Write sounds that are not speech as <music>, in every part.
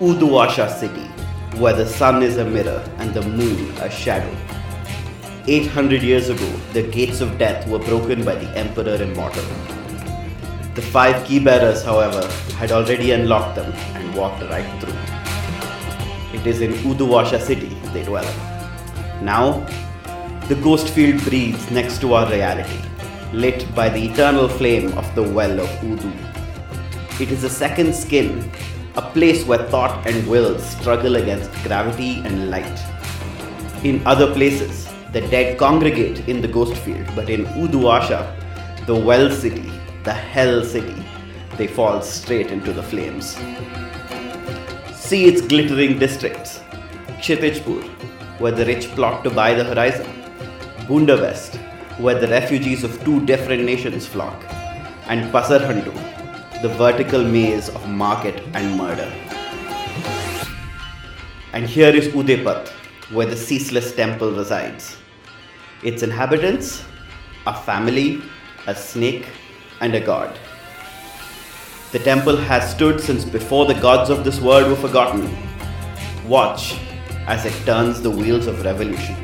Uduasha city, where the sun is a mirror and the moon a shadow. 800 years ago, the gates of death were broken by the Emperor Immortal. The five key bearers, however, had already unlocked them and walked right through. It is in Uduasha city they dwell. Now, the ghost field breathes next to our reality, lit by the eternal flame of the well of Udu. It is a second skin, a place where thought and will struggle against gravity and light. In other places, the dead congregate in the ghost field, but in Uduasha, the well city, the hell city, they fall straight into the flames. See its glittering districts Kshitijpur, where the rich plot to buy the horizon, Bunda West, where the refugees of two different nations flock, and Pasarhandu, the vertical maze of market and murder. And here is Udepat, where the ceaseless temple resides. Its inhabitants, a family, a snake, and a god. The temple has stood since before the gods of this world were forgotten. Watch as it turns the wheels of revolution.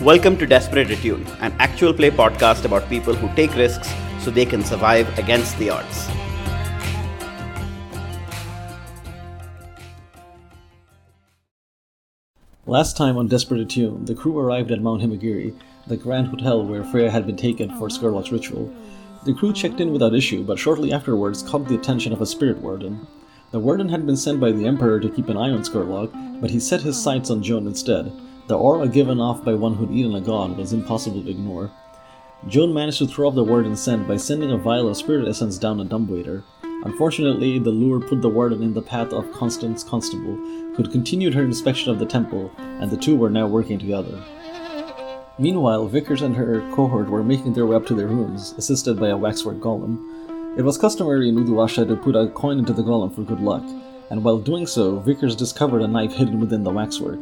Welcome to Desperate Attune, an actual play podcast about people who take risks so they can survive against the odds. Last time on Desperate Attune, the crew arrived at Mount Himagiri, the grand hotel where Freya had been taken for Skurlock's ritual. The crew checked in without issue, but shortly afterwards caught the attention of a spirit warden. The warden had been sent by the Emperor to keep an eye on Skurlock, but he set his sights on Joan instead. The aura given off by one who'd eaten a god was impossible to ignore. Joan managed to throw off the warden's scent by sending a vial of spirit essence down a dumbwaiter. Unfortunately, the lure put the warden in the path of Constance Constable, who had continued her inspection of the temple, and the two were now working together. Meanwhile, Vickers and her cohort were making their way up to their rooms, assisted by a waxwork golem. It was customary in Uduasha to put a coin into the golem for good luck, and while doing so, Vickers discovered a knife hidden within the waxwork.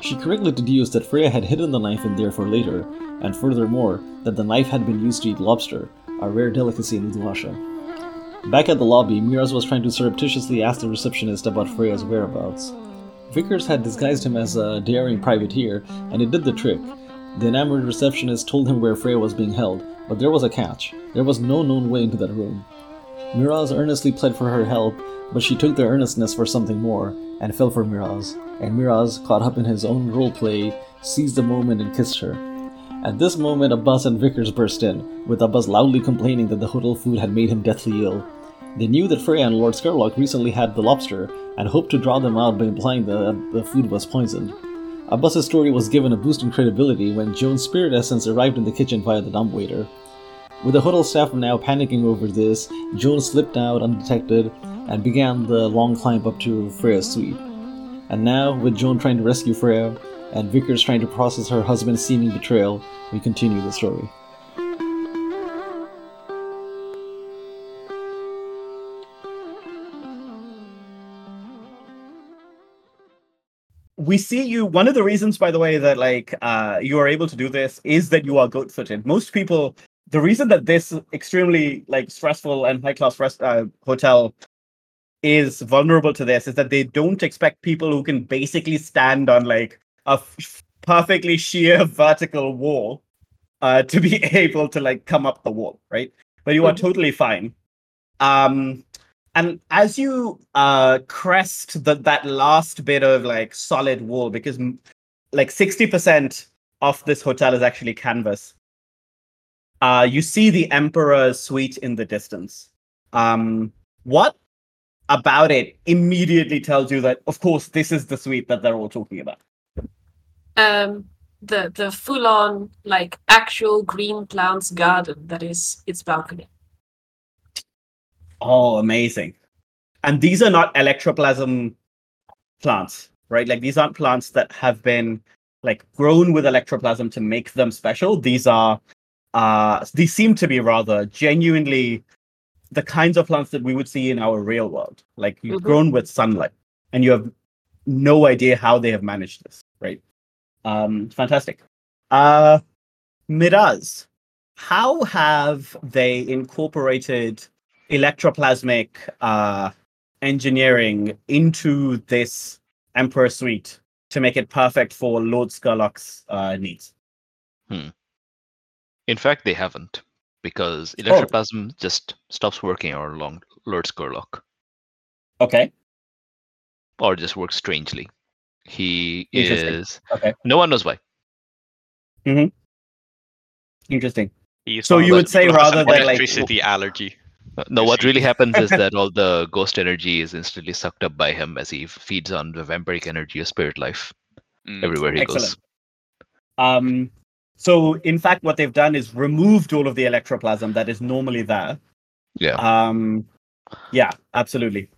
She correctly deduced that Freya had hidden the knife in there for later, and furthermore, that the knife had been used to eat lobster, a rare delicacy in Uduasha. Back at the lobby, Miraz was trying to surreptitiously ask the receptionist about Freya's whereabouts. Vickers had disguised him as a daring privateer, and it did the trick. The enamored receptionist told him where Freya was being held, but there was a catch. There was no known way into that room. Miraz earnestly pled for her help, but she took their earnestness for something more, and fell for Miraz, and Miraz, caught up in his own role play, seized the moment and kissed her. At this moment, Abbas and Vickers burst in, with Abbas loudly complaining that the hotel food had made him deathly ill. They knew that Freya and Lord Skurlock recently had the lobster, and hoped to draw them out by implying that the food was poisoned. Abbas's story was given a boost in credibility when Joan's spirit essence arrived in the kitchen via the dumbwaiter. With the hotel staff now panicking over this, Joan slipped out undetected and began the long climb up to Freya's suite. And now, with Joan trying to rescue Freya, and Vickers trying to process her husband's seeming betrayal, we continue the story. we see you one of the reasons by the way that like uh you are able to do this is that you are goat footed most people the reason that this extremely like stressful and high class rest, uh, hotel is vulnerable to this is that they don't expect people who can basically stand on like a f- perfectly sheer <laughs> vertical wall uh to be <laughs> able to like come up the wall right? But you are Mhm. totally fine. Um and as you uh crest the, that last bit of like solid wall because m- like 60% of this hotel is actually canvas uh you see the emperor's suite in the distance. Um what about it immediately tells you that of course this is the suite that they're all talking about um the the full on like actual green plants garden that is its balcony Oh, amazing. And these are not electroplasm plants, right? Like these aren't plants that have been like grown with electroplasm to make them special. These are uh these seem to be rather genuinely the kinds of plants that we would see in our real world. Like you've Mhm. grown with sunlight and you have no idea how they have managed this, right? Um fantastic. Uh Miraz, how have they incorporated electroplasmic uh, engineering into this Emperor suite to make it perfect for Lord Skurlock's uh, needs. Hmm. In fact, they haven't because Oh. just stops working along Lord Skurlock, Okay. or just works strangely. He is. Okay. No one knows why. Hmm. Interesting. So you would say people who has an rather than, like, electricity allergy. Uh, No, what really happens is that <laughs> all the ghost energy is instantly sucked up by him as he feeds on the vampiric energy of spirit life Mm. everywhere he Excellent. goes. Um, so in fact, what they've done is removed all of the electroplasm that is normally there. Yeah. Um, yeah, absolutely.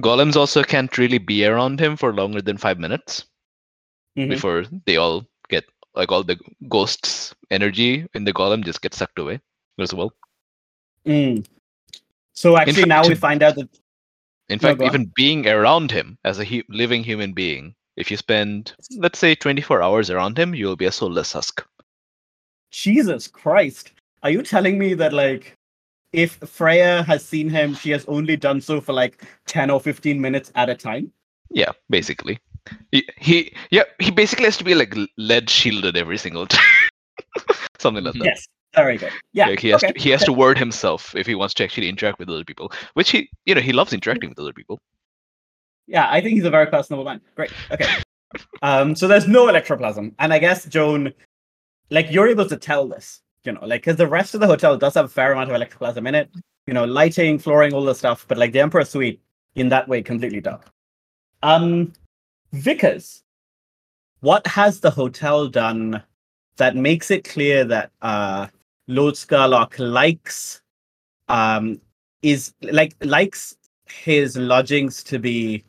Golems also can't really be around him for longer than five minutes Mhm. before they all get like all the ghosts' energy in the golem just gets sucked away as well. Mm. So actually, now we find out that In No, fact, on. even being around him as a hu- living human being, if you spend let's say 24 hours around him, you will be a soulless husk. Jesus Christ, are you telling me that like if Freya has seen him, she has only done so for like ten or fifteen minutes at a time? Yeah, basically. He, he yeah he basically has to be like lead shielded every single <laughs> time, something like that. Yes, very good. Yeah, Like he has okay. to he has to word himself if he wants to actually interact with other people, which he you know he loves interacting with other people. Yeah, I think he's a very personable man. Great. Okay. <laughs> um, so there's no electroplasm, and I guess Joan, like you're able to tell this, you know, like because the rest of the hotel does have a fair amount of electroplasm in it, you know, lighting, flooring, all the stuff, but like the Emperor Suite in that way completely dark. Um, Vickers, what has the hotel done that makes it clear that uh Lord Skurlock likes um is like likes his lodgings to be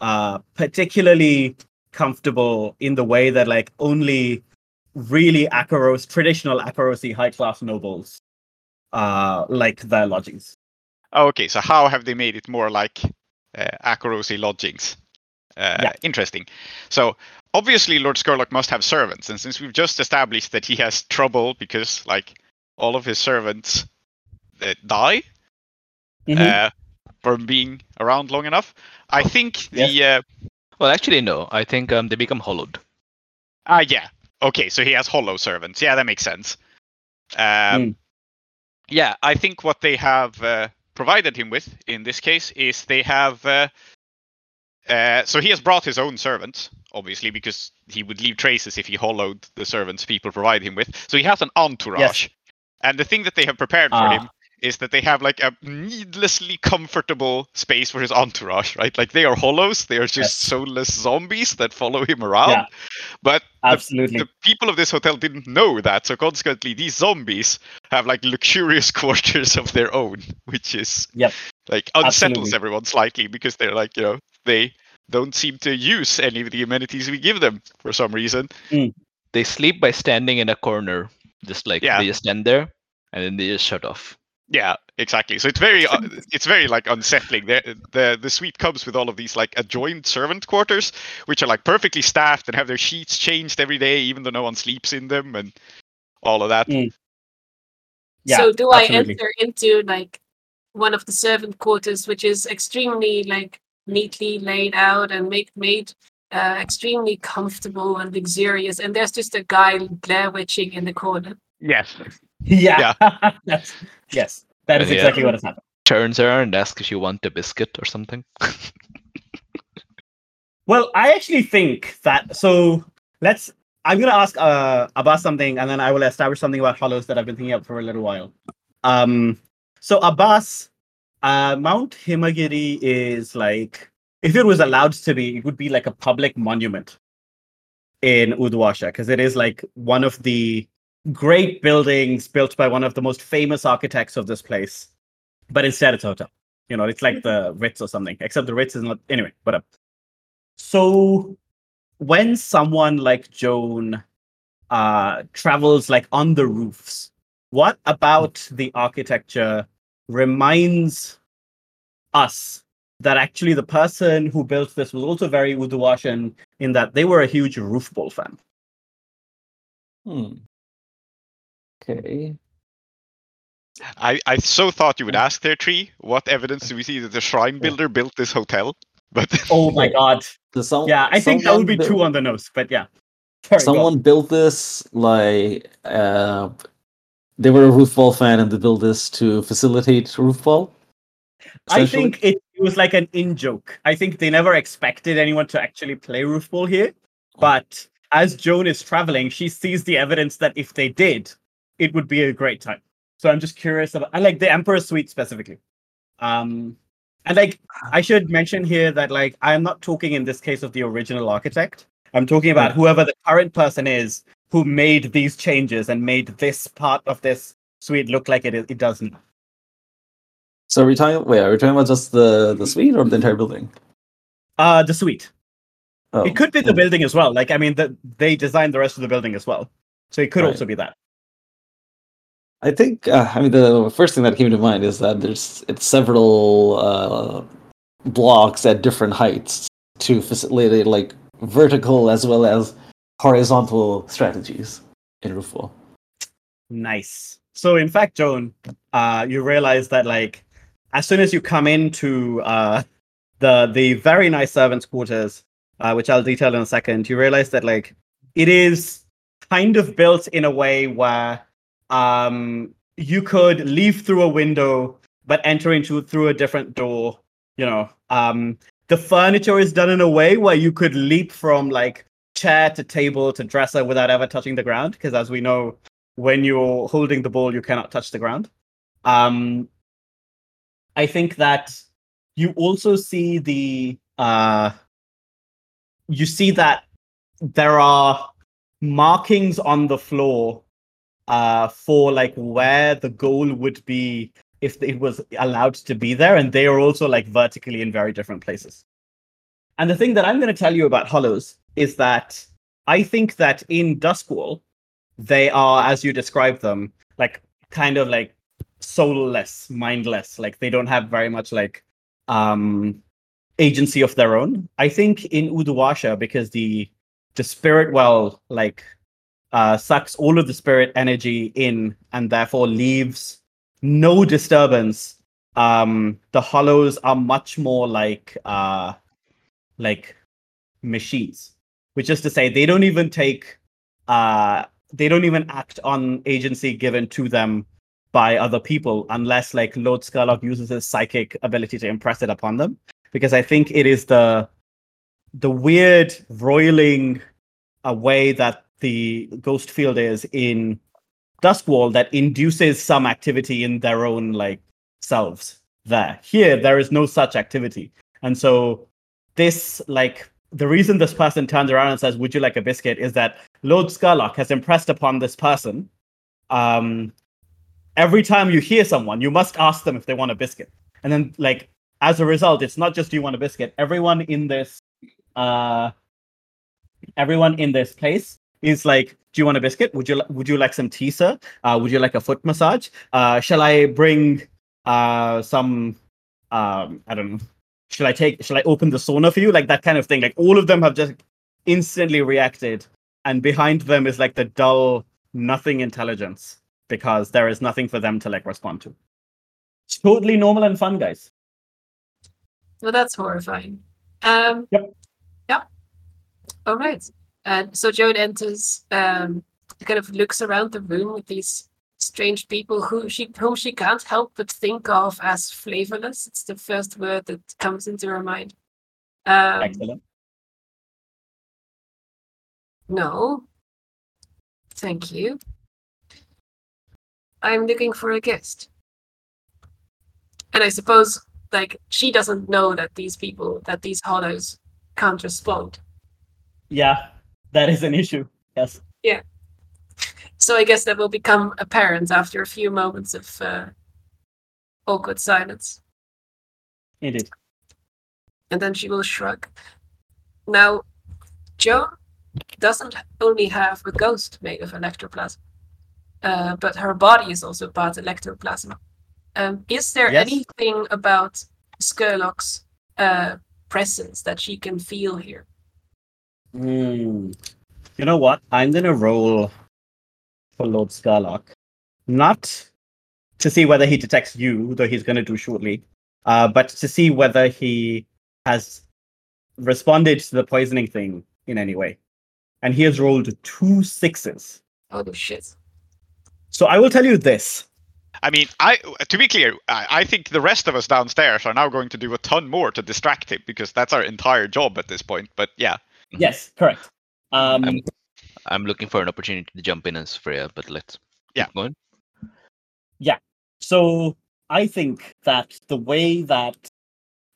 uh particularly comfortable in the way that like only really Akoros traditional Akorosi high class nobles uh like their lodgings. Oh, okay, so how have they made it more like uh, Akorosi lodgings? Uh, Yeah. Interesting. So obviously, Lord Skurlock must have servants, and since we've just established that he has trouble because like all of his servants uh, die Mhm. uh, from being around long enough, I think the uh, Well, actually, no. I think um, they become hollowed. Ah, yeah. Okay, so he has hollow servants. Yeah, that makes sense. Um, Mm. Yeah, I think what they have uh, provided him with in this case is they have. Uh, uh, so he has brought his own servants, obviously, because he would leave traces if he hollowed the servants people provide him with. So he has an entourage. And the thing that they have prepared for Ah. him is that they have like a needlessly comfortable space for his entourage, right? Like they are hollows, they are just Yes. soulless zombies that follow him around. Yeah. But Absolutely. the people of this hotel didn't know that, so consequently, these zombies have like luxurious <laughs> quarters of their own, which is Yep. like unsettles Absolutely. everyone slightly because they're like, you know, they don't seem to use any of the amenities we give them for some reason. Mm. They sleep by standing in a corner, just like Yeah. they just stand there and then they just shut off. Yeah, exactly. So it's very, uh, it's very like unsettling. The, the the suite comes with all of these like adjoined servant quarters, which are like perfectly staffed and have their sheets changed every day, even though no one sleeps in them, and all of that. Mm. Yeah, so do absolutely. I enter into like one of the servant quarters, which is extremely like neatly laid out and make made uh, extremely comfortable and luxurious, and there's just a guy glare witching in the corner. Yes. Yeah. <laughs> That's, yes. That is Yeah. exactly what has happened. Turns around and asks if you want a biscuit or something. <laughs> Well, I actually think that so let's I'm gonna ask uh Abbas something and then I will establish something about hollows that I've been thinking of for a little while. Um so Abbas, uh Mount Himagiri is like if it was allowed to be, it would be like a public monument in Uduasha, because it is like one of the great buildings built by one of the most famous architects of this place. But instead it's a hotel. You know, it's like the Ritz or something, except the Ritz is not anyway, whatever. So when someone like Joan uh travels like on the roofs, what about the architecture reminds us that actually the person who built this was also very Uduashan in that they were a huge roof ball fan. Hmm. Okay. I, I so thought you would ask there, Tree. What evidence do we see that the shrine builder built this hotel? <laughs> But Oh my god. So some- Yeah, I think that would be someone two on the nose, but yeah. Sorry. Someone built this like uh, they were a Roofball fan and they built this to facilitate Roofball. I think it, it was like an in joke. I think they never expected anyone to actually play roofball here. But as Joan is traveling, she sees the evidence that if they did, it would be a great time. So I'm just curious about I like the Emperor Suite specifically. Um and like I should mention here that like I'm not talking in this case of the original architect. I'm talking about whoever the current person is who made these changes and made this part of this suite look like it is it doesn't. So are we talking? Wait, are we talking about just the the suite or the entire building? Uh the suite. Oh, It could be the yeah. building as well. Like I mean, the, they designed the rest of the building as well, so it could Right. also be that. I think. Uh, I mean, the first thing that came to mind is that there's it's several uh, blocks at different heights to facilitate like vertical as well as horizontal strategies in Roofball. Nice. So in fact, Joan, uh, you realize that like as soon as you come into uh, the the very nice servants' quarters, uh, which I'll detail in a second, you realize that like it is kind of built in a way where um, you could leave through a window but enter into through a different door. You know, um, the furniture is done in a way where you could leap from like chair to table to dresser without ever touching the ground, because as we know, when you're holding the ball, you cannot touch the ground. Um, I think that you also see the uh, you see that there are markings on the floor uh, for like where the goal would be if it was allowed to be there, and they are also like vertically in very different places. And the thing that I'm going to tell you about hollows is that I think that in Duskwall, they are, as you describe them, like kind of like soulless, mindless. Like they don't have very much like um agency of their own. I think in Uduasha, because the the spirit well like uh sucks all of the spirit energy in and therefore leaves no disturbance. Um the hollows are much more like uh like machines. Which is to say they don't even take uh they don't even act on agency given to them by other people unless like Lord Skurlock uses his psychic ability to impress it upon them. Because I think it is the the weird roiling a way that the ghost field is in Duskwall that induces some activity in their own like selves there. Here there is no such activity. And so this like the reason this person turns around and says, Would you like a biscuit? is that Lord Skurlock has impressed upon this person. Um every time you hear someone, you must ask them if they want a biscuit. And then like as a result, it's not just do you want a biscuit. Everyone in this uh everyone in this place is like, do you want a biscuit? Would you would you like some tea, sir? Uh, would you like a foot massage? Uh, shall I bring uh some um I don't know. Shall I take shall I open the sauna for you? Like that kind of thing. Like all of them have just instantly reacted, and behind them is like the dull nothing intelligence because there is nothing for them to like respond to. It's totally normal and fun, guys. Well, that's horrifying. Um, Yep. Yep. All right. And so Joan enters, um, kind of looks around the room with these strange people who she whom she can't help but think of as flavorless. It's the first word that comes into her mind. Um, Excellent. no. Thank you. I'm looking for a guest. And I suppose, like, she doesn't know that these people, that these hollows can't respond. Yeah, that is an issue. Yes. Yeah. So I guess that will become apparent after a few moments of uh, awkward silence. Indeed. And then she will shrug. Now, Joan doesn't only have a ghost made of electroplasm, uh, but her body is also part electroplasm. Um, is there Yes. anything about Skurlock's uh, presence that she can feel here? Hmm. You know what? I'm gonna roll for Lord Skurlock. Not to see whether he detects you, though he's going to do shortly, uh, but to see whether he has responded to the poisoning thing in any way. And he has rolled two sixes. Oh shit. So I will tell you this. I mean, I to be clear, I, I think the rest of us downstairs are now going to do a ton more to distract him because that's our entire job at this point. But yeah, Yes, correct. Um, I'm- I'm looking for an opportunity to jump in as Freya, but let's Yeah. keep going. So I think that the way that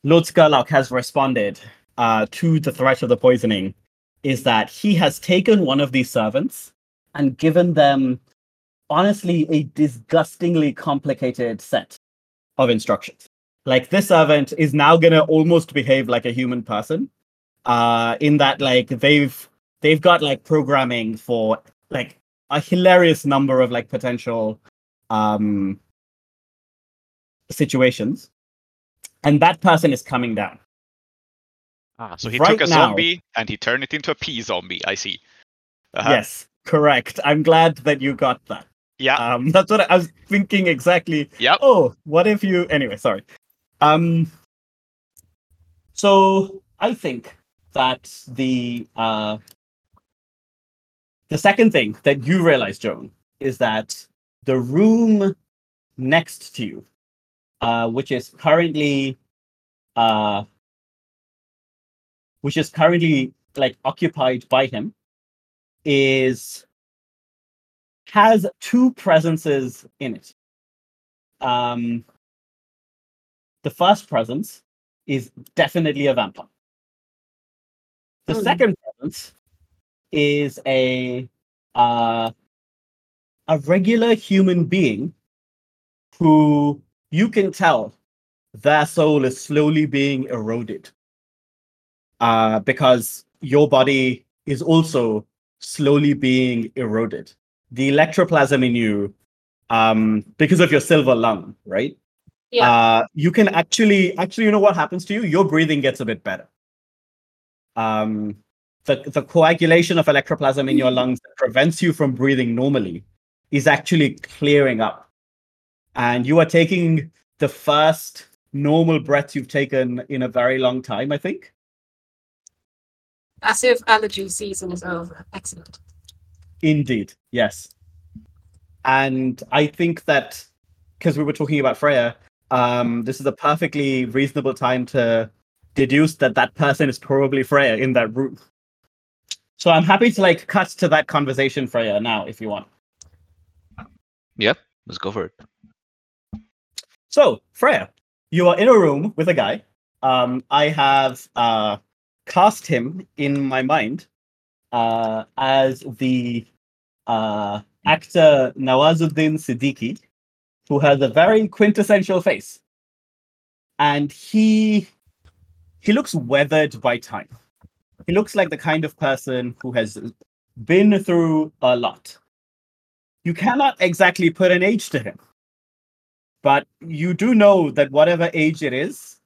Lord Skurlock has responded uh, to the threat of the poisoning is that he has taken one of these servants and given them, honestly, a disgustingly complicated set of instructions. Like this servant is now gonna almost behave like a human person, uh, in that like they've they've got like programming for like a hilarious number of like potential um situations and that person is coming down ah, so he Right took a now- zombie and he turned it into a pea zombie. I see. Uh-huh. yes correct i'm glad that you got that Yeah. um that's what i, was thinking exactly Yep. oh what if you anyway sorry um so i think that the uh the second thing that you realize joan is that the room next to you uh which is currently uh which is currently like occupied by him is has two presences in it. Um the first presence is definitely a vampire the Hmm. second presence is a uh a regular human being who you can tell their soul is slowly being eroded uh because your body is also slowly being eroded the electroplasm in you um because of your silver lung right Yeah. uh you can actually actually you know what happens to you your breathing gets a bit better um the, the coagulation of electroplasm in your lungs that prevents you from breathing normally is actually clearing up and you are taking the first normal breath you've taken in a very long time i think As if allergy season is over. Excellent. Indeed, yes. And I think that because we were talking about Freya, um, this is a perfectly reasonable time to deduce that that person is probably Freya in that room. So I'm happy to like cut to that conversation, Freya, now if you want. Yep, let's go for it. So Freya, you are in a room with a guy. Um, I have uh, cast him in my mind uh, as the uh, actor Nawazuddin Siddiqui, who has a very quintessential face, and he he looks weathered by time. He looks like the kind of person who has been through a lot. You cannot exactly put an age to him but you do know that whatever age it is,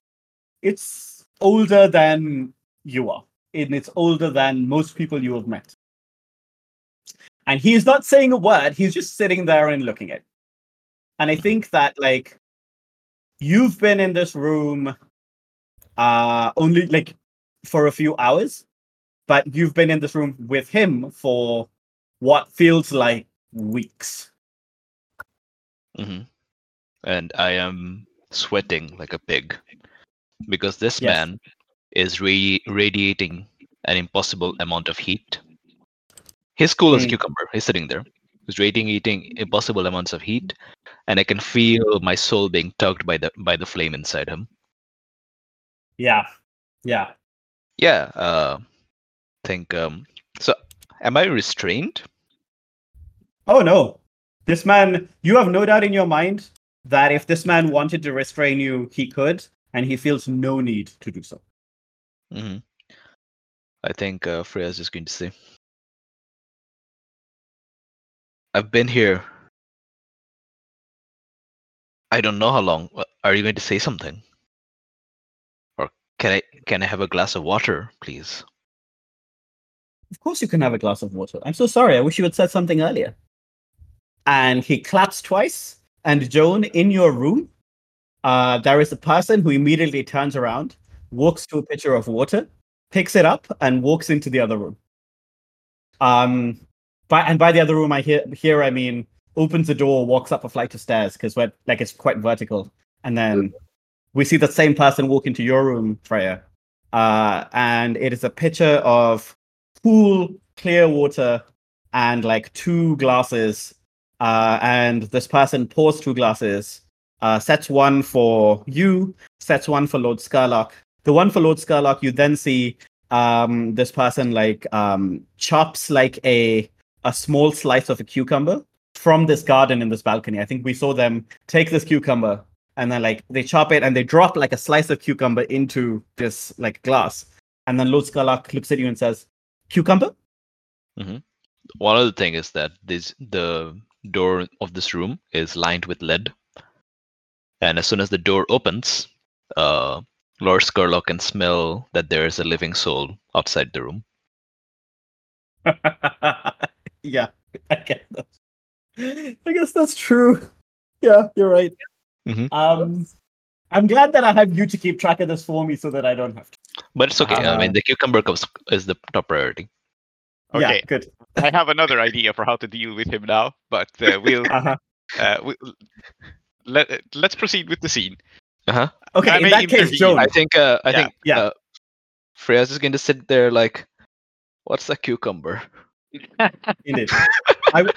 it's older than you are, and it's older than most people you have met. And he's not saying a word, he's just sitting there and looking at. it. And I think that like you've been in this room uh only like for a few hours, but you've been in this room with him for what feels like weeks. hmm And I am sweating like a pig because this Yes. man is radi- radiating an impossible amount of heat. He's cool as Mm. cucumber. He's sitting there. He's radiating eating impossible amounts of heat, and I can feel my soul being tugged by the by the flame inside him. Yeah. Yeah. Yeah. Uh, think. Um. So, am I restrained? Oh no. This man, you have no doubt in your mind that if this man wanted to restrain you, he could, and he feels no need to do so. hmm I think uh, Freya's just going to say, "I've been here. I don't know how long. Are you going to say something? Or can I can I have a glass of water, please?" Of course, you can have a glass of water. I'm so sorry. I wish you had said something earlier. And he claps twice, And Joan, in your room, uh, there is a person who immediately turns around, walks to a pitcher of water, picks it up, and walks into the other room. Um, by and by the other room, I hear here I mean opens the door, walks up a flight of stairs because we're like it's quite vertical, and then we see the same person walk into your room, Freya, uh, and it is a pitcher of cool, clear water and like two glasses. Uh, and this person pours two glasses, uh, sets one for you, sets one for Lord Skurlock. The one for Lord Skurlock, you then see um, this person like um, chops like a a small slice of a cucumber from this garden in this balcony. I think we saw them take this cucumber and then like they chop it and they drop like a slice of cucumber into this like glass. And then Lord Skurlock looks at you and says, "Cucumber." One other thing is that this the door of this room is lined with lead, and as soon as the door opens, uh, Lord Skurlock can smell that there is a living soul outside the room. <laughs> yeah, <laughs> I guess that's, I guess that's true. Yeah, you're right. Mhm. Um, I'm glad that I have you to keep track of this for me, so that I don't have to. But it's okay. I Uh, mean, the cucumber comes is the top priority. Okay, Yeah, good. I have another idea for how to deal with him now, but uh, <laughs> we'll Uh-huh. uh, we, let let's proceed with the scene. Uh-huh. Okay, I in may that case. Joan. I think. Uh, I Yeah, think. yeah. Uh, Freya's is going to sit there like, "What's a cucumber?" <laughs> Indeed. I, w-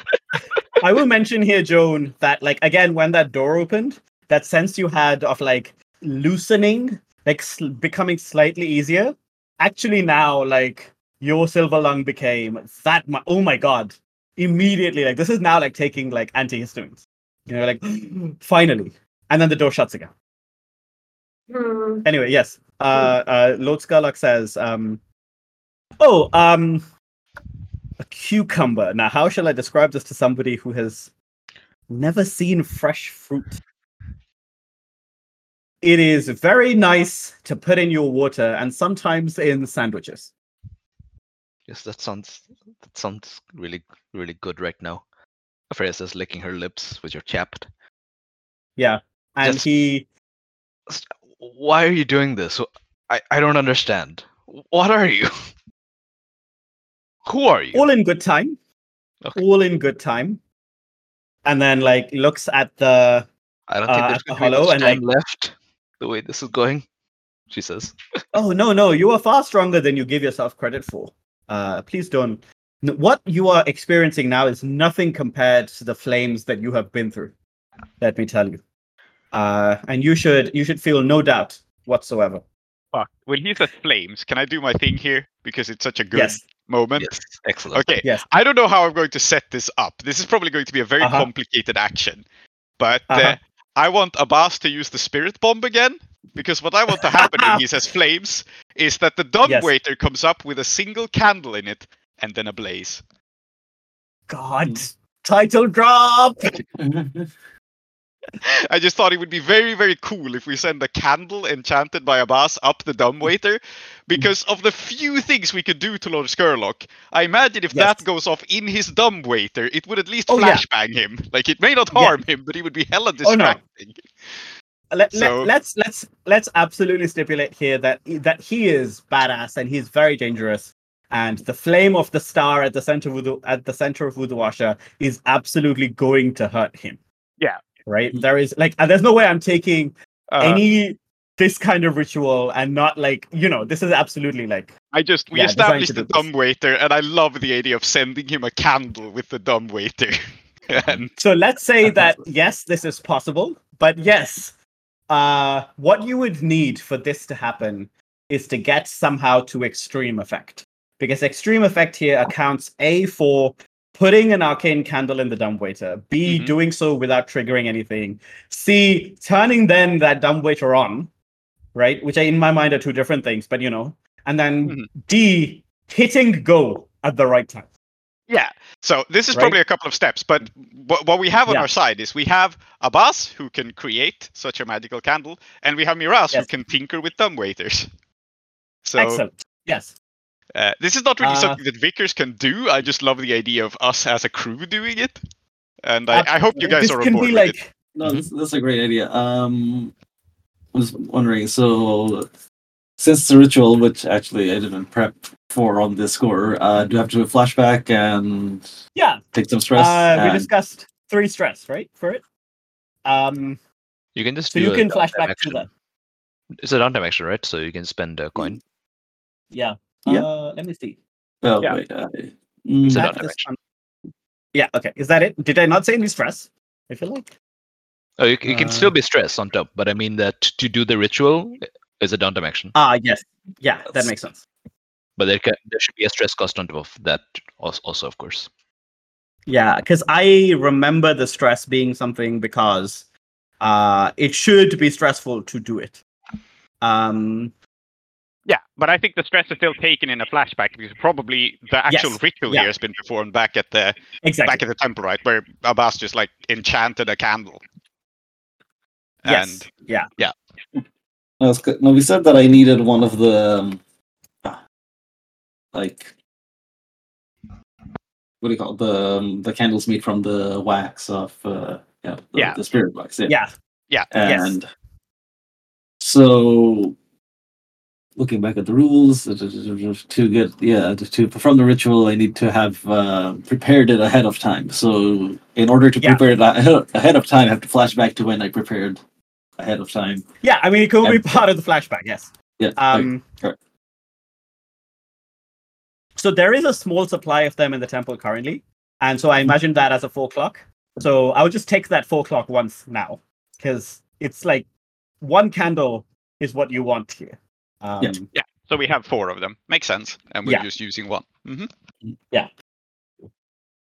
I will mention here, Joan, that like again, when that door opened, that sense you had of like loosening, like sl- becoming slightly easier. Actually, now like your silver lung became that. Mu- oh my god! Immediately, like this is now like taking like antihistamines. You know, like <gasps> finally, and then the door shuts again. Hmm. Anyway, yes. Uh, uh, Lord Skurlock says, um, "Oh, um, a cucumber. Now, how shall I describe this to somebody who has never seen fresh fruit? It is very nice to put in your water and sometimes in sandwiches. Yes, that sounds. That sounds really, really good right now. Freya says, licking her lips, which are chapped. Yeah, and Just- he Why are you doing this? I, I don't understand. What are you? Who are you? all in good time, Okay. all in good time, and then like looks at the I don't think uh, there's the going to be hollow and, time like- left. The way this is going, she says. <laughs> Oh no, no, you are far stronger than you give yourself credit for. Uh, please don't. What you are experiencing now is nothing compared to the flames that you have been through. Let me tell you. Uh, and you should you should feel no doubt whatsoever. Fuck. When he says flames, can I do my thing here because it's such a good Yes, moment? Yes, excellent. Okay. Yes. I don't know how I'm going to set this up. This is probably going to be a very Uh-huh. complicated action. But uh, Uh-huh. I want Abbas to use the spirit bomb again. Because what I want to happen when he <laughs> says flames is that the dumb Yes. waiter comes up with a single candle in it and then a blaze. God, title drop. <laughs> <laughs> I just thought it would be very, very cool if we send a candle enchanted by Abbas up the dumb waiter. Because of the few things we could do to Lord Skurlock, I imagine if that goes off in his dumb waiter, it would at least Oh, yeah. flashbang him. Like it may not Yeah. harm him, but it would be hella Oh, no. distracting. let, So- let, let's let's let's absolutely stipulate here that that he is badass and he's very dangerous. And the flame of the star at the center of the at the center of Uduasha is absolutely going to hurt him. Yeah. Right. There is like, there's no way I'm taking Uh, any this kind of ritual and not like you know this is absolutely like I just we yeah, established the dumb waiter, and I love the idea of sending him a candle with the dumb waiter. <laughs> and so let's say that yes this is possible but yes uh what you would need for this to happen is to get somehow to extreme effect because extreme effect here accounts a for putting an arcane candle in the dumbwaiter b Mhm. doing so without triggering anything c turning then that dumbwaiter on right which in my mind are two different things but you know and then Mhm. d hitting go at the right time Yeah. So this is Right? probably a couple of steps, but what, what we have on Yeah. our side is we have Abbas who can create such a magical candle, and we have Miraz who can tinker with dumbwaiters. So excellent yes uh, this is not really Uh, something that Vickers can do. I just love the idea of us as a crew doing it, and I, I hope you guys this are on can board be with like it. No, this, this is a great idea. Um, I was wondering. So, since it's a ritual, which actually I didn't prep for on this score, uh, do I have to do a flashback and Yeah. take some stress? Uh, we discussed three stress, right, for it. Um, You can just so do you a can downtime flash back to that. It's a downtime action, right? So you can spend a coin. Yeah. Yeah. Uh, let me see. Oh, Yeah. wait. Uh, mm, It's a That downtime is action. fun. Yeah. Okay. Is that it? Did I not say any stress? I feel like. Oh, you, you can still Uh, be stressed on top, but I mean that to do the ritual is a downtime action. Ah, yes. Yeah, that makes sense. But there, can, there should be a stress cost on top of that als- also, of course. Yeah, because I remember the stress being something because uh, it should be stressful to do it. Um, Yeah, but I think the stress is still taken in a flashback because probably the actual Yes, ritual yeah. here has been performed back at the exactly. back at the temple, right? Where Abbas just like enchanted a candle. yes. And yeah. No, it's <laughs> good. no, we said that I needed one of the um, like what do you call it? the um, the candles made from the wax of uh, yeah, the, Yeah. the spirit wax. Yeah. Yeah. yeah, Yes. And so, looking back at the rules, to get yeah to perform the ritual, I need to have uh, prepared it ahead of time. So, in order to Yeah. prepare it ahead of time, I have to flash back to when I prepared ahead of time. Yeah, I mean, it could be part of the flashback, yes. Yeah. Um, correct. so there is a small supply of them in the temple currently. And so I imagine that as a four clock. So I'll just take that four clock once now. Because it's like one candle is what you want here. Um, Yeah. yeah. So we have four of them. Makes sense. And we're Yeah. just using one. Mm-hmm. Yeah.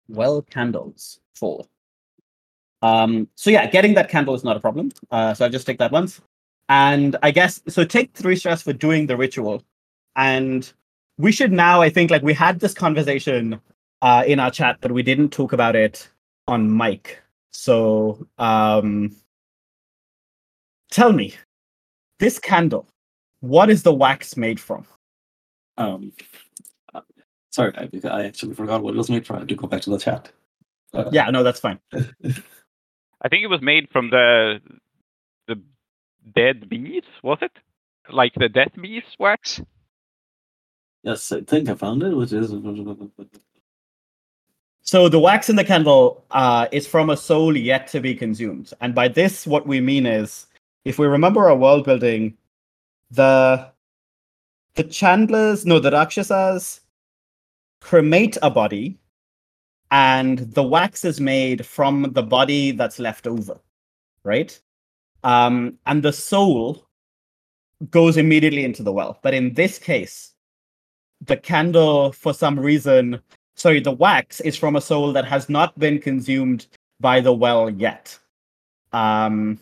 well candles four um so yeah getting that candle is not a problem uh so i'll just take that once and i guess so take three stress for doing the ritual and we should now i think like we had this conversation uh in our chat but we didn't talk about it on mic so um tell me this candle what is the wax made from Um, uh, sorry, I, I actually forgot what it was made from. I had to go back to the chat. Uh, yeah no that's fine <laughs> I think it was made from the the dead bees, was it? Like the death bees wax? Yes, I think I found it, which is <laughs> So the wax in the candle uh, is from a soul yet to be consumed, and by this, what we mean is, if we remember our world building, the the Chandlers, no, the Rakshasas cremate a body, and the wax is made from the body that's left over, right? Um, and the soul goes immediately into the well. But in this case, the candle, for some reason, sorry, the wax is from a soul that has not been consumed by the well yet. Um,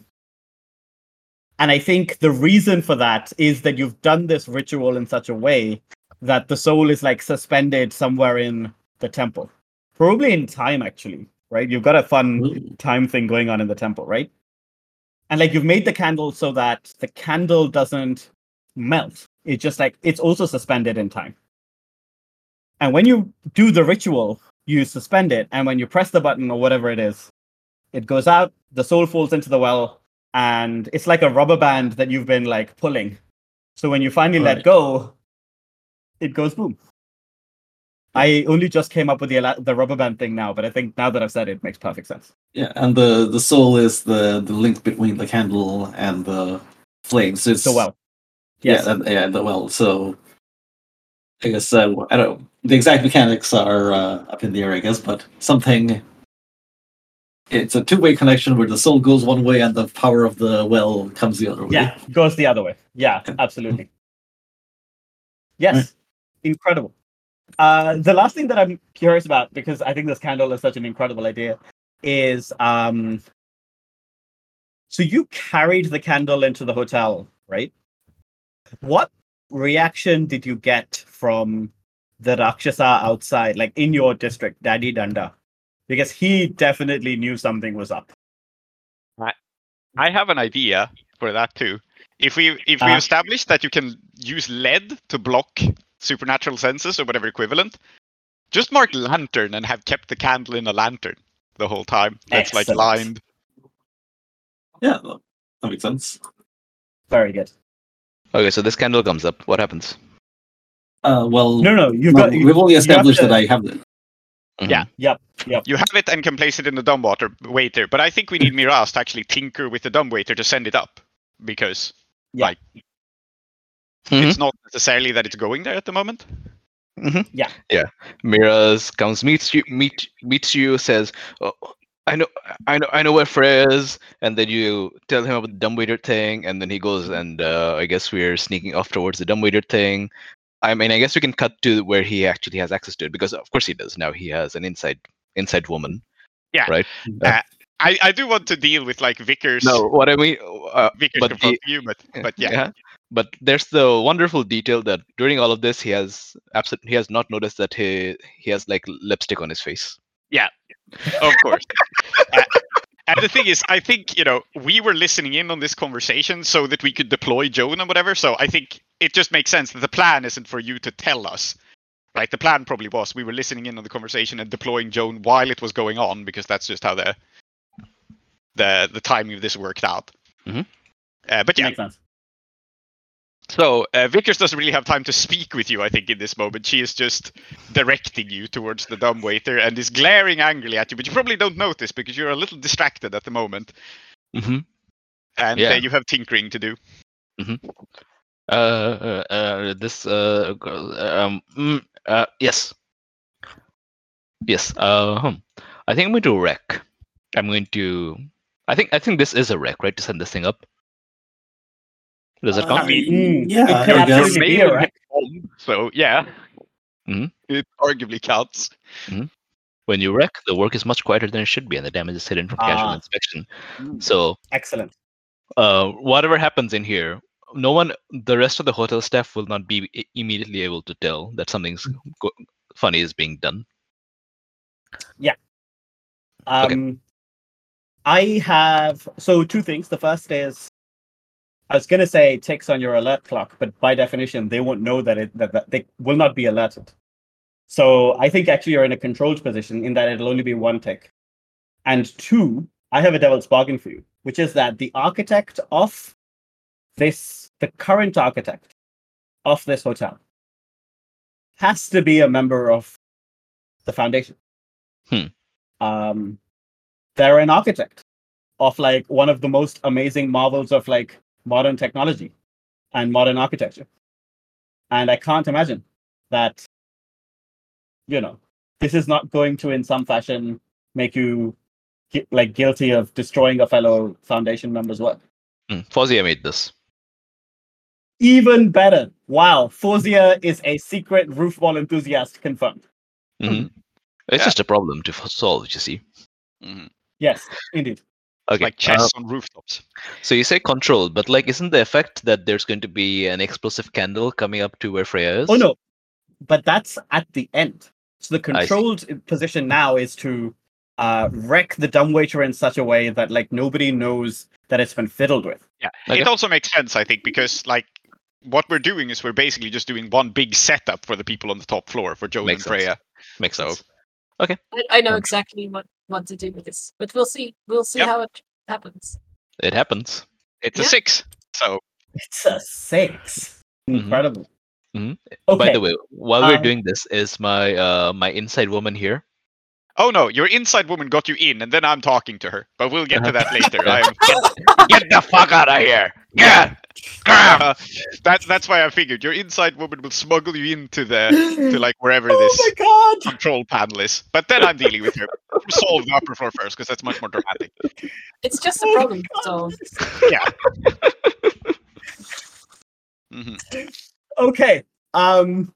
and I think the reason for that is that you've done this ritual in such a way that the soul is like suspended somewhere in the temple, probably in time, actually, right? You've got a fun time thing going on in the temple, right? And like you've made the candle so that the candle doesn't melt. It's just like it's also suspended in time. And when you do the ritual, you suspend it, and when you press the button or whatever it is, it goes out, the soul falls into the well, and it's like a rubber band that you've been like pulling. So when you finally let go, it goes boom. I only just came up with the the rubber band thing now, but I think now that I've said it, it makes perfect sense. yeah, and the the soul is the the link between the candle and the flames. It's So well. yeah, and, yeah, the well. So I guess uh, I don't. The exact mechanics are uh, up in the air, I guess, but something. It's a two-way connection where the soul goes one way and the power of the well comes the other way. Yeah, goes the other way. Yeah, absolutely. <laughs> Yes, incredible. Uh, the last thing that I'm curious about, because I think this candle is such an incredible idea, is um, so you carried the candle into the hotel, right? What reaction did you get from the Rakshasa outside, like in your district, Daddy Danda? Because he definitely knew something was up. I I have an idea for that too. If we if we Uh-huh. establish that you can use lead to block supernatural senses or whatever equivalent, just mark lantern and have kept the candle in a lantern the whole time. That's like Excellent. lined. Yeah, that makes sense. Very good. Okay, so this candle comes up. What happens? Uh, well, No, no, you've no, got. we've only established to- that I have it. Mhm. Yeah. Yep, yep. You have it and can place it in the dumb water waiter, but I think we need Miraz to actually tinker with the dumb waiter to send it up because Yeah. like Mhm. it's not necessarily that it's going there at the moment. Yeah. Yeah. Miraz comes, meets you, meet meets you, says, oh, "I know, I know, I know where Freya is," and then you tell him about the dumbwaiter thing, and then he goes, and uh, I guess we're sneaking off towards the dumbwaiter thing. I mean, I guess we can cut to where he actually has access to it because, of course, he does. Now he has an inside inside woman. Yeah. Right. I, I do want to deal with like Vickers No, what I mean, uh, Vickers but the- you, but but yeah. But there's the wonderful detail that during all of this, he has absolutely he has not noticed that he he has like lipstick on his face. Yeah, of course. <laughs> Uh, and the thing is, I think you know we were listening in on this conversation so that we could deploy Joan and whatever. So I think it just makes sense that the plan isn't for you to tell us, right? The plan probably was we were listening in on the conversation and deploying Joan while it was going on because that's just how the the the timing of this worked out. Mhm. Uh, but yeah, Makes sense. So uh, Vickers doesn't really have time to speak with you, I think, in this moment. She is just directing you towards the dumb waiter and is glaring angrily at you, but you probably don't notice because you're a little distracted at the moment, Mm-hmm. and Yeah. uh, you have tinkering to do. Uh, uh, uh, this uh, girl, um, mm, uh, yes, yes. Uh, hmm. I think I'm going to wreck. I'm going to. I think I think this is a wreck, right? To send this thing up. Does it Uh, count? Mm, yeah, it I could guess. be You're a home, so yeah, Mhm. it arguably counts. When you wreck, the work is much quieter than it should be, and the damage is hidden from casual Ah. inspection. So, Excellent. uh, whatever happens in here, no one, the rest of the hotel staff will not be immediately able to tell that something's go- funny is being done. Yeah. Um, I have so two things. The first is I was gonna say ticks on your alert clock, but by definition, they won't know that it that, that they will not be alerted. So I think actually you're in a controlled position in that it'll only be one tick. And two, I have a devil's bargain for you, which is that the architect of this, the current architect of this hotel, has to be a member of the foundation. Hmm. Um, they're an architect of like one of the most amazing marvels of like modern technology and modern architecture. And I can't imagine that, you know, this is not going to, in some fashion, make you like guilty of destroying a fellow foundation member's work. Mm. Fozia made this. Even better. Wow. Fozia is a secret roof ball enthusiast confirmed. hmm It's Yeah. just a problem to solve, you see. Mhm. Yes, indeed. Okay. Like uh, chess on rooftops. so you say control, but like, isn't the effect that there's going to be an explosive candle coming up to where Freya is? Oh no, but that's at the end. So the controlled position now is to uh, wreck the dumbwaiter in such a way that like nobody knows that it's been fiddled with. Yeah, Okay. it also makes sense, I think, because like what we're doing is we're basically just doing one big setup for the people on the top floor for Joan Makes and sense. Freya. Makes So- sense. I, I know exactly what, what to do with this, but we'll see. We'll see Yep. how it happens. It happens. It's a six. So It's a 6 Mhm. Incredible. Mhm. Okay. By the way, while we're Um, doing this, is my uh my inside woman here? Oh no, your inside woman got you in, and then I'm talking to her. But we'll get to that later. I am, <laughs> Get the fuck out of here! Get! uh, that, that's why I figured your inside woman will smuggle you into the to like wherever <laughs> oh this my god! control panel is. But then I'm dealing with her. Solve the upper floor first, because that's much more dramatic. It's just a Oh, problem to God. solve. <laughs> hmm Okay. Um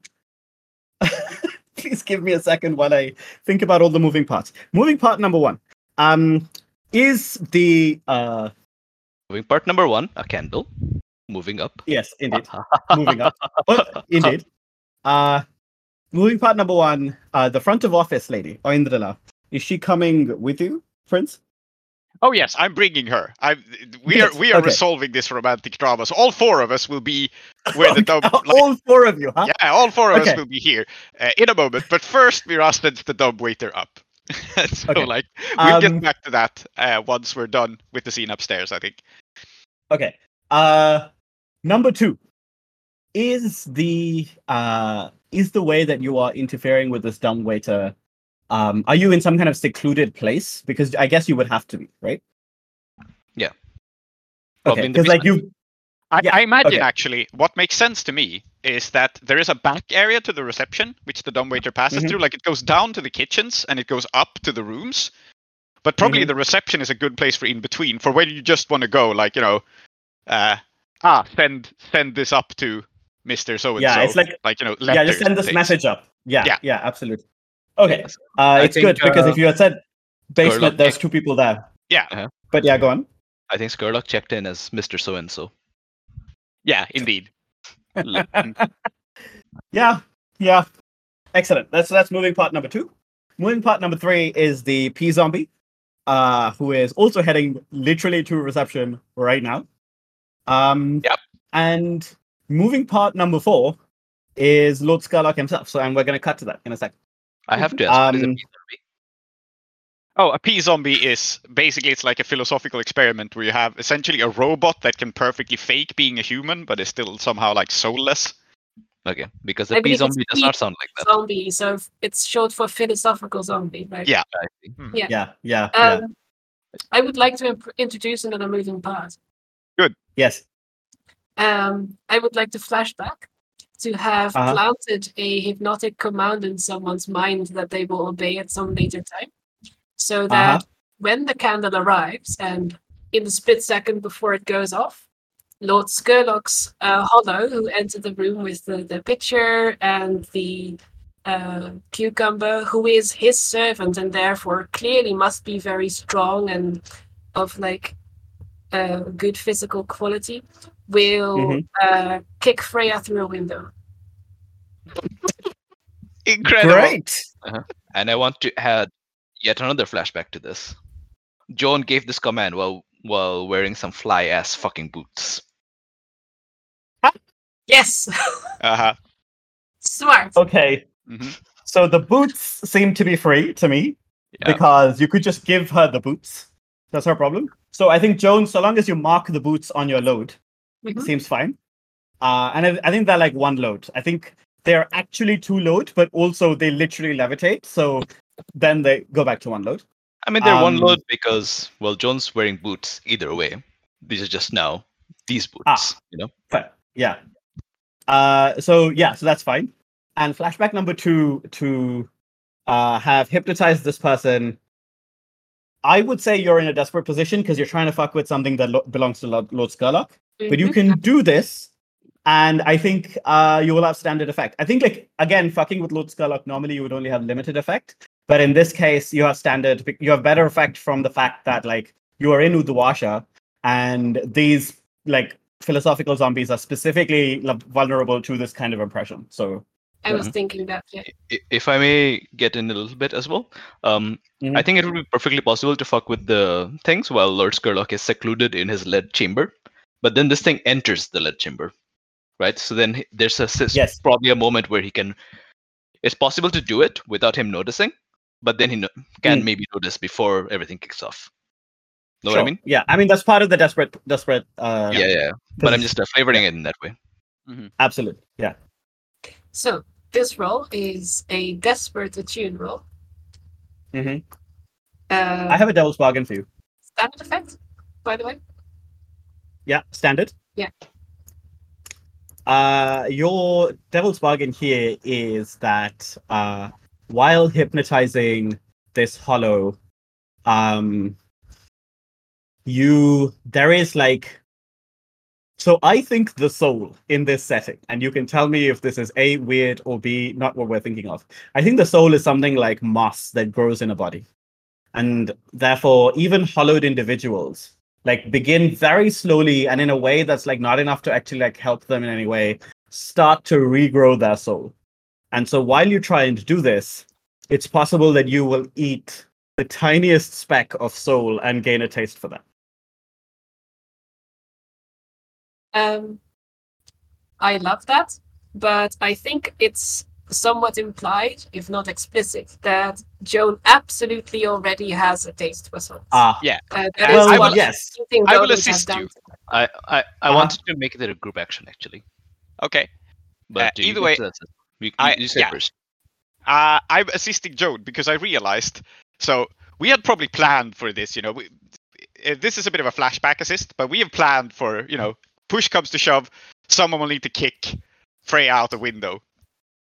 <laughs> please give me a second while I think about all the moving parts. Moving part number one. Um is the uh Moving part number one, a candle. Moving up. yes, indeed. moving up. Oh, <laughs> indeed. Uh moving part number one, uh the front of office lady, Oindrila. Is she coming with you, Prince? Oh yes, I'm bringing her. I we Yes, are we are okay. resolving this romantic drama. So all four of us will be <laughs> where the dumb like, all four of you, huh? yeah, all four of Okay. us will be here uh, in a moment. But first, Mira sends the dumb waiter up. <laughs> so Okay. like we'll Um, get back to that uh, once we're done with the scene upstairs. I think. Okay. Uh number two is the uh is the way that you are interfering with this dumb waiter. Um, are you in some kind of secluded place? Because I guess you would have to be, right? Yeah. Okay, Probably in the because like you, I, Yeah, I imagine okay. actually what makes sense to me is that there is a back area to the reception which the dumbwaiter passes Mhm. through. Like it goes down to the kitchens and it goes up to the rooms. But probably Mhm. the reception is a good place for in between for when you just want to go, like you know, uh, ah, send send this up to Mister So and So. Yeah, it's like- like you know, yeah, just send this things. message up. Yeah, Yeah. yeah, absolutely. Okay, uh, it's think, good because uh, if you had said basement, Sherlock there's check- two people there. Yeah. Uh-huh. But yeah, go on. I think Skurlock checked in as Mr. So and so. Yeah, indeed. <laughs> Yeah, yeah. Excellent. That's that's moving part number two. Moving part number three is the P zombie, uh, who is also heading literally to reception right now. Um Yep. and moving part number four is Lord Skurlock himself. So and we're gonna cut to that in a second. I have to ask, what is a Um, P zombie? Oh, a P zombie is basically it's like a philosophical experiment where you have essentially a robot that can perfectly fake being a human, but is still somehow like soulless. Okay, because I the P believe it's zombie does not sound like that. Zombie, so it's short for philosophical zombie, right? Yeah. I see. Yeah. Yeah, yeah, yeah. Um, I would like to imp- introduce another moving part. Good. Yes. Um, I would like to flashback to have Uh-huh. planted a hypnotic command in someone's mind that they will obey at some later time. So that when the candle arrives and in the split second before it goes off, Lord Skurlock's uh, hollow, who entered the room with the, the pitcher and the uh, cucumber, who is his servant and therefore clearly must be very strong and of like uh, good physical quality, will Mhm. uh, kick Freya through a window. Incredible. Great. And I want to add yet another flashback to this. Joan gave this command while while wearing some fly ass fucking boots. Yes, <laughs> Uh-huh. smart. Okay. hmm So the boots seem to be free to me Yeah. because you could just give her the boots. That's her problem. So I think Joan, so long as you mark the boots on your load, Mhm. seems fine. Uh, and I, I think they're like one load. I think they're actually two load, but also they literally levitate. So then they go back to one load. I mean, they're one Um, load because well, Joan's wearing boots either way. These are just now these boots. Ah. You know. Fair. Yeah. Uh, so yeah, so that's fine. And flashback number two to uh, have hypnotized this person. I would say you're in a desperate position because you're trying to fuck with something that lo- belongs to Lord, Lord Skurlock. But you Mhm. can do this, and I think uh, you will have standard effect. I think, like again, fucking with Lord Skurlock normally you would only have limited effect, but in this case you have standard. You have better effect from the fact that like you are in Uduasha, and these like philosophical zombies are specifically vulnerable to this kind of impression. So I was Mhm. thinking that. Yeah. If I may get in a little bit as well, um, I Mhm. think it would be perfectly possible to fuck with the things while Lord Skurlock is secluded in his lead chamber, but then this thing enters the lead chamber, right? So then there's a sis- Yes. probably a moment where he can. It's possible to do it without him noticing, but then he no- can Mm. maybe notice before everything kicks off. Know what I mean? Yeah, I mean that's part of the desperate, desperate. Uh, Yeah, yeah. But I'm just uh, flavoring it in that way. absolutely. Yeah. So this roll is a desperate attune roll. hmm Uh, I have a devil's bargain for you. standard effect, by the way. Yeah, standard. Yeah. Uh, your devil's bargain here is that uh, while hypnotizing this hollow, um, you there is like. So I think the soul in this setting, and you can tell me if this is a weird or b not what we're thinking of. I think the soul is something like moss that grows in a body, and therefore even hollowed individuals like begin very slowly and in a way that's like not enough to actually like help them in any way start to regrow their soul. And so while you try and do this it's possible that you will eat the tiniest speck of soul and gain a taste for that Um, I love that, but I think it's somewhat implied, if not explicit, that Joan absolutely already has a taste for swords. Ah, Yeah. Uh, that well, is what yes. I will assist you. I I, I Uh-huh. wanted to make it a group action actually, Okay. but Uh, uh, either way, say that's it. You, you, I- you say yeah. first. Uh, I'm assisting Joan because I realized. So we had probably planned for this. You know, we, uh, this is a bit of a flashback assist, but we have planned for. You know, push comes to shove, someone will need to kick Freya out the window,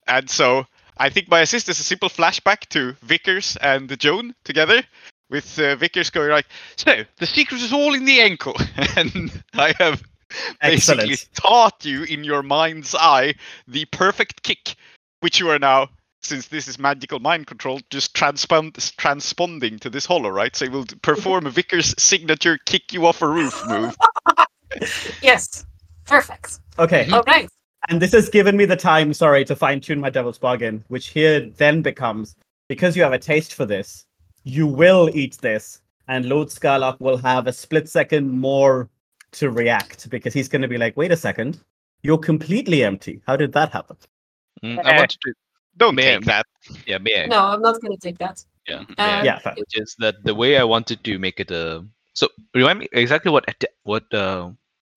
and so I think my assist is a simple flashback to Vickers and Joan together. With uh, Vickers going like, so the secret is all in the ankle, <laughs> and I have basically Excellent. taught you in your mind's eye the perfect kick, which you are now, since this is magical mind control, just transpond transponding to this hollow, right? So it will perform a Vickers signature kick you off a roof move. <laughs> Yes, perfect. Okay. All right. And this has given me the time, sorry, to fine tune my devil's bargain, which here then becomes because you have a taste for this, you will eat this, and Lord Skurlock will have a split second more to react because he's going to be like, wait a second, you're completely empty. How did that happen? Mm, I wanted to, Don't May I- that. yeah, may I? No, I'm not going to take that. Yeah, may I? Yeah, fine. which is that the way I wanted to make it a. So remind me exactly what what uh,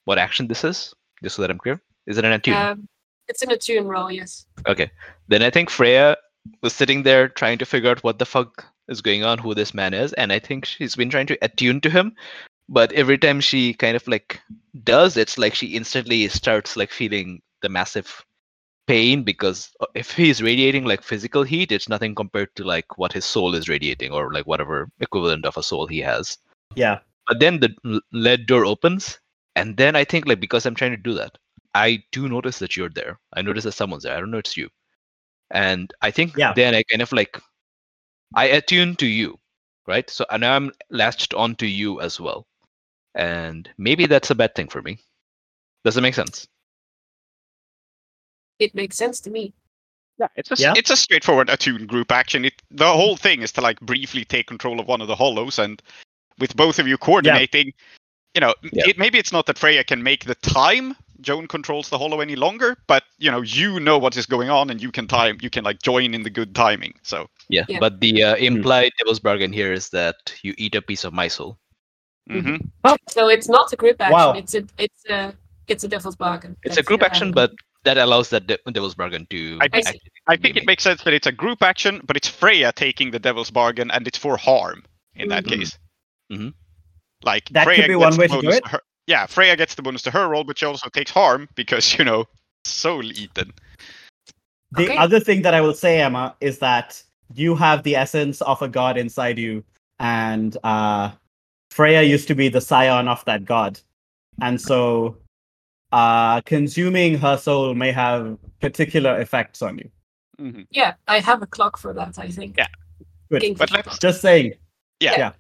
what action this is, just so that I'm clear. Is it an attune? Um, it's in a tune roll, yes. okay, then I think Freya was sitting there trying to figure out what the fuck is going on, who this man is, and I think she's been trying to attune to him, but every time she kind of like does, it's like she instantly starts like feeling the massive pain because uh, if he's radiating like physical heat, it's nothing compared to like what his soul is radiating or like whatever equivalent of a soul he has. Yeah. But then the lead door opens, and then I think like because I'm trying to do that, I do notice that you're there. I notice that someone's there. I don't know it's you, and I think Yeah. then I kind of like I attune to you, right? So and now I'm latched onto you as well, and maybe that's a bad thing for me. Does it make sense? It makes sense to me. Yeah, it's a s- Yeah. it's a straightforward attune group action. It the whole thing is to like briefly take control of one of the hollows, and with both of you coordinating, you know, Yeah. it, maybe it's not that Freya can make the time Joan controls the hollow any longer, but you know, you know what is going on, and you can time, you can like join in the good timing. So, Yeah. Yeah. But the uh, implied devil's bargain here is that you eat a piece of my soul. mhm. So it's not a group action. Wow. It's a it's a it's a devil's bargain. It's a group uh, action, but that allows that de- devil's bargain to. I I I think it makes sense that it's a group action, but it's Freya taking the devil's bargain, and it's for harm in that Mhm. case. Mhm. Like That could be one way to do it. her- yeah, Freya gets the bonus to her roll, but she also takes harm because <laughs> you know soul eaten. The Okay. other thing that I will say, Emma, is that you have the essence of a god inside you, and uh, Freya used to be the scion of that god, and so uh, consuming her soul may have particular effects on you. Mhm. Yeah, I have a clock for that. I think. Yeah. Good. But let's Just saying. yeah, Yeah.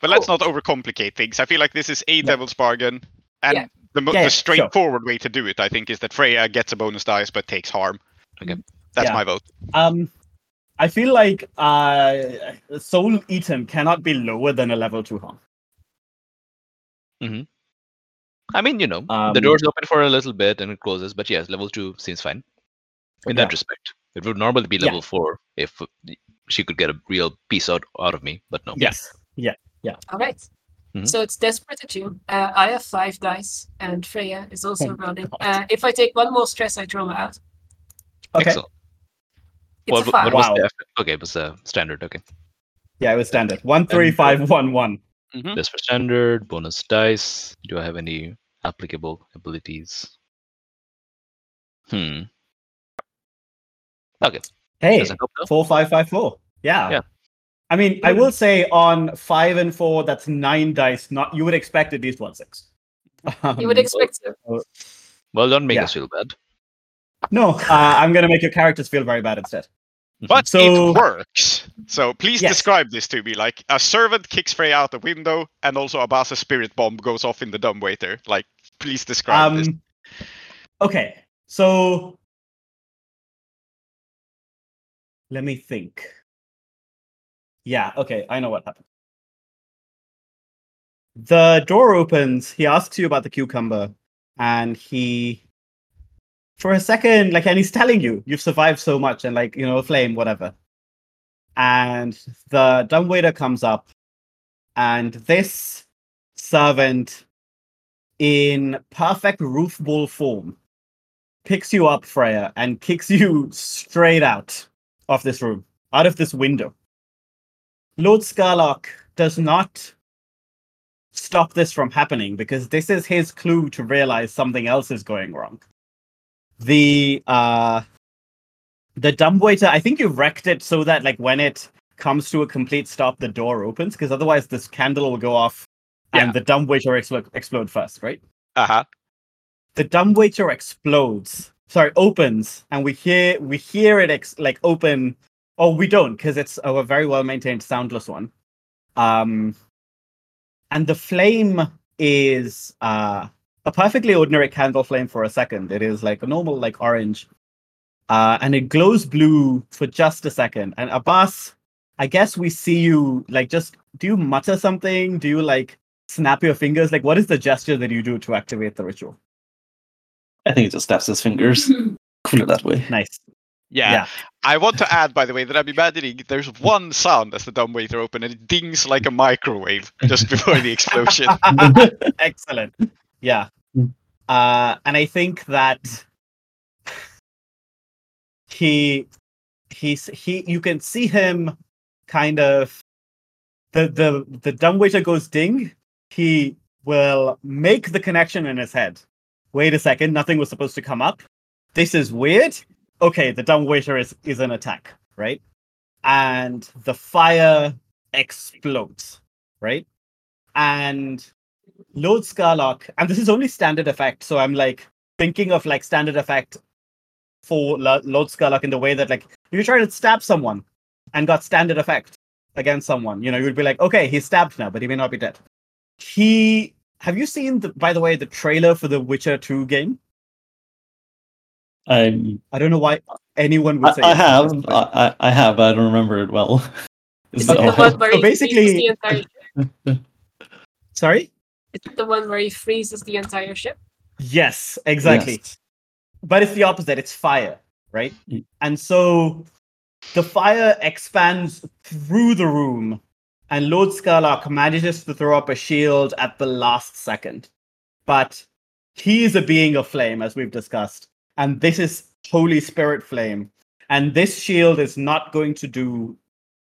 but let's not overcomplicate things. I feel like this is a devil's bargain, and Yeah. the, Yeah, yeah, the sure. straightforward way to do it, I think, is that Freya gets a bonus dice but takes harm. Okay. That's Yeah. my vote. Um, I feel like uh, soul eaten cannot be lower than a level two harm. I mean, you know, the Um, door's open for a little bit and it closes, but yes, level two seems fine. In that respect, it would normally be Yeah. level four if she could get a real piece out out of me, but no. Yes. Yeah. Yeah. All right. Mhm. So it's desperate attune. Uh, I have five dice, and Freya is also Oh, running. God. Uh, if I take one more stress, I draw out. Okay. Excellent. It's What, a five. what was Wow. the okay? It was uh, standard. Okay, Yeah, it was standard. One three five one one. Mhm. that's for standard. Bonus dice. Do I have any applicable abilities? Hmm. Okay. Hey, Doesn't help though. four five five four. Yeah. Yeah. I mean, I will say on five and four, that's nine dice. Not you would expect at least one six. You would Um, expect to. Well, don't make Yeah. us feel bad. No, uh, I'm gonna make your characters feel very bad instead. But So- it works. So please Yes. describe this to me. Like a servant kicks Frey out the window, and also a Abasa spirit bomb goes off in the dumbwaiter. Like, please describe this. Um, okay, so let me think. Yeah, okay, I know what happened. The door opens. He asks you about the cucumber, and he for a second, like, and he's telling you you've survived so much, and like, you know, a flame, whatever. And the dumbwaiter comes up, and this servant, in perfect roof ball form, picks you up, Freya, and kicks you <laughs> straight out of this room, out of this window. Lord Skurlock does not stop this from happening because this is his clue to realize something else is going wrong. The uh the dumbwaiter, I think you've wrecked it so that like when it comes to a complete stop, the door opens, because otherwise this candle will go off and Yeah. the dumbwaiter explode explode first, right? Uh huh. the dumbwaiter explodes sorry opens and we hear we hear it ex- like open oh we don't because it's a very well maintained soundless one um and the flame is uh a perfectly ordinary candle flame for a second it is like a normal like orange uh and it glows blue for just a second and abbas i guess we see you like just do you mutter something do you like snap your fingers like what is the gesture that you do to activate the ritual I think he just snaps his fingers. <laughs> Put it that way. nice Yeah. Yeah. I want to add, by the way, that I'm imagining there's one sound as the dumbwaiter open and it dings like a microwave just <laughs> before the explosion. <laughs> Excellent. Yeah. Uh, and I think that he he's he you can see him kind of the the the dumbwaiter goes ding. He will make the connection in his head. Wait a second, nothing was supposed to come up. This is weird. Okay, the dumbwaiter is is an attack, right? And the fire explodes, right? And Lord Skurlock, and this is only standard effect, so I'm like thinking of like standard effect for Lo- Lord Skurlock in the way that like you try to stab someone and got standard effect against someone, you know, you'd be like, okay, he's stabbed now, but he may not be dead. He have you seen the by the way the trailer for the Witcher 2 game? I I don't know why anyone would I, say I yes, have but- I, I I have. I don't remember it well. <laughs> Is Is it it the one where So he basically- freezes the entire <laughs> Sorry? Is it the one where he freezes the entire ship? Yes, exactly. Yes. but it's the opposite it's fire right Mm. and so the fire expands through the room and lord skurlock manages to throw up a shield at the last second but he is a being of flame as we've discussed and this is holy spirit flame. And this shield is not going to do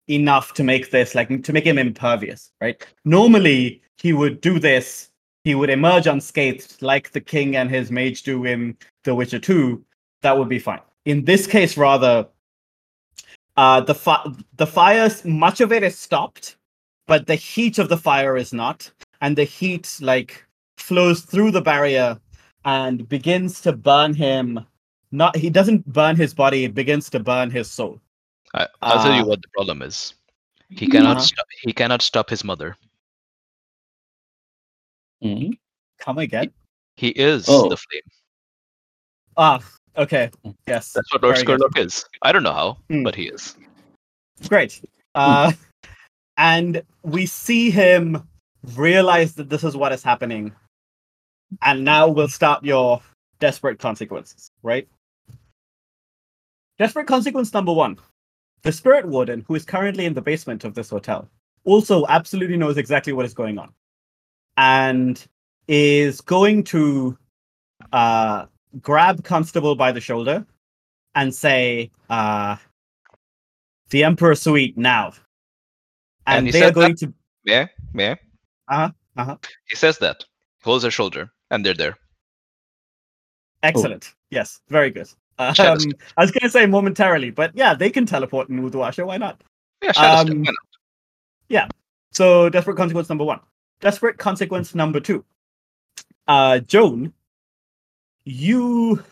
enough to make this like to make him impervious right? Normally he would do this. He would emerge unscathed like the king and his mage do in The Witcher 2, that would be fine. In this case, rather, uh, the fi- the fire, much of it is stopped, but the heat of the fire is not, and the heat like flows through the barrier and begins to burn him. Not he doesn't burn his body; it begins to burn his soul. I, I'll tell you Uh, what the problem is. He cannot Uh-huh. stop. He cannot stop his mother. Mhm. Come again? He is Oh. the flame. Ah, okay, yes, That's what Lord. Skurlock is. I don't know how, Hmm. but he is. great. Uh, and we see him realize that this is what is happening, and now we'll start your desperate consequences, right? Desperate consequence number one: the spirit warden, who is currently in the basement of this hotel, also absolutely knows exactly what is going on, and is going to uh, grab Constable by the shoulder and say, uh, "The Emperor Suite now." And And, they are going to Yeah, yeah. Uh-huh, uh-huh. He says that. Holds her shoulder, and they're there. Excellent. Yes, very good. <laughs> Um, I was going to say momentarily, but yeah, they can teleport in Uduasha. Why not? Yeah. Um, Why not? So, desperate consequence number one. Desperate consequence number two. Uh, Joan, you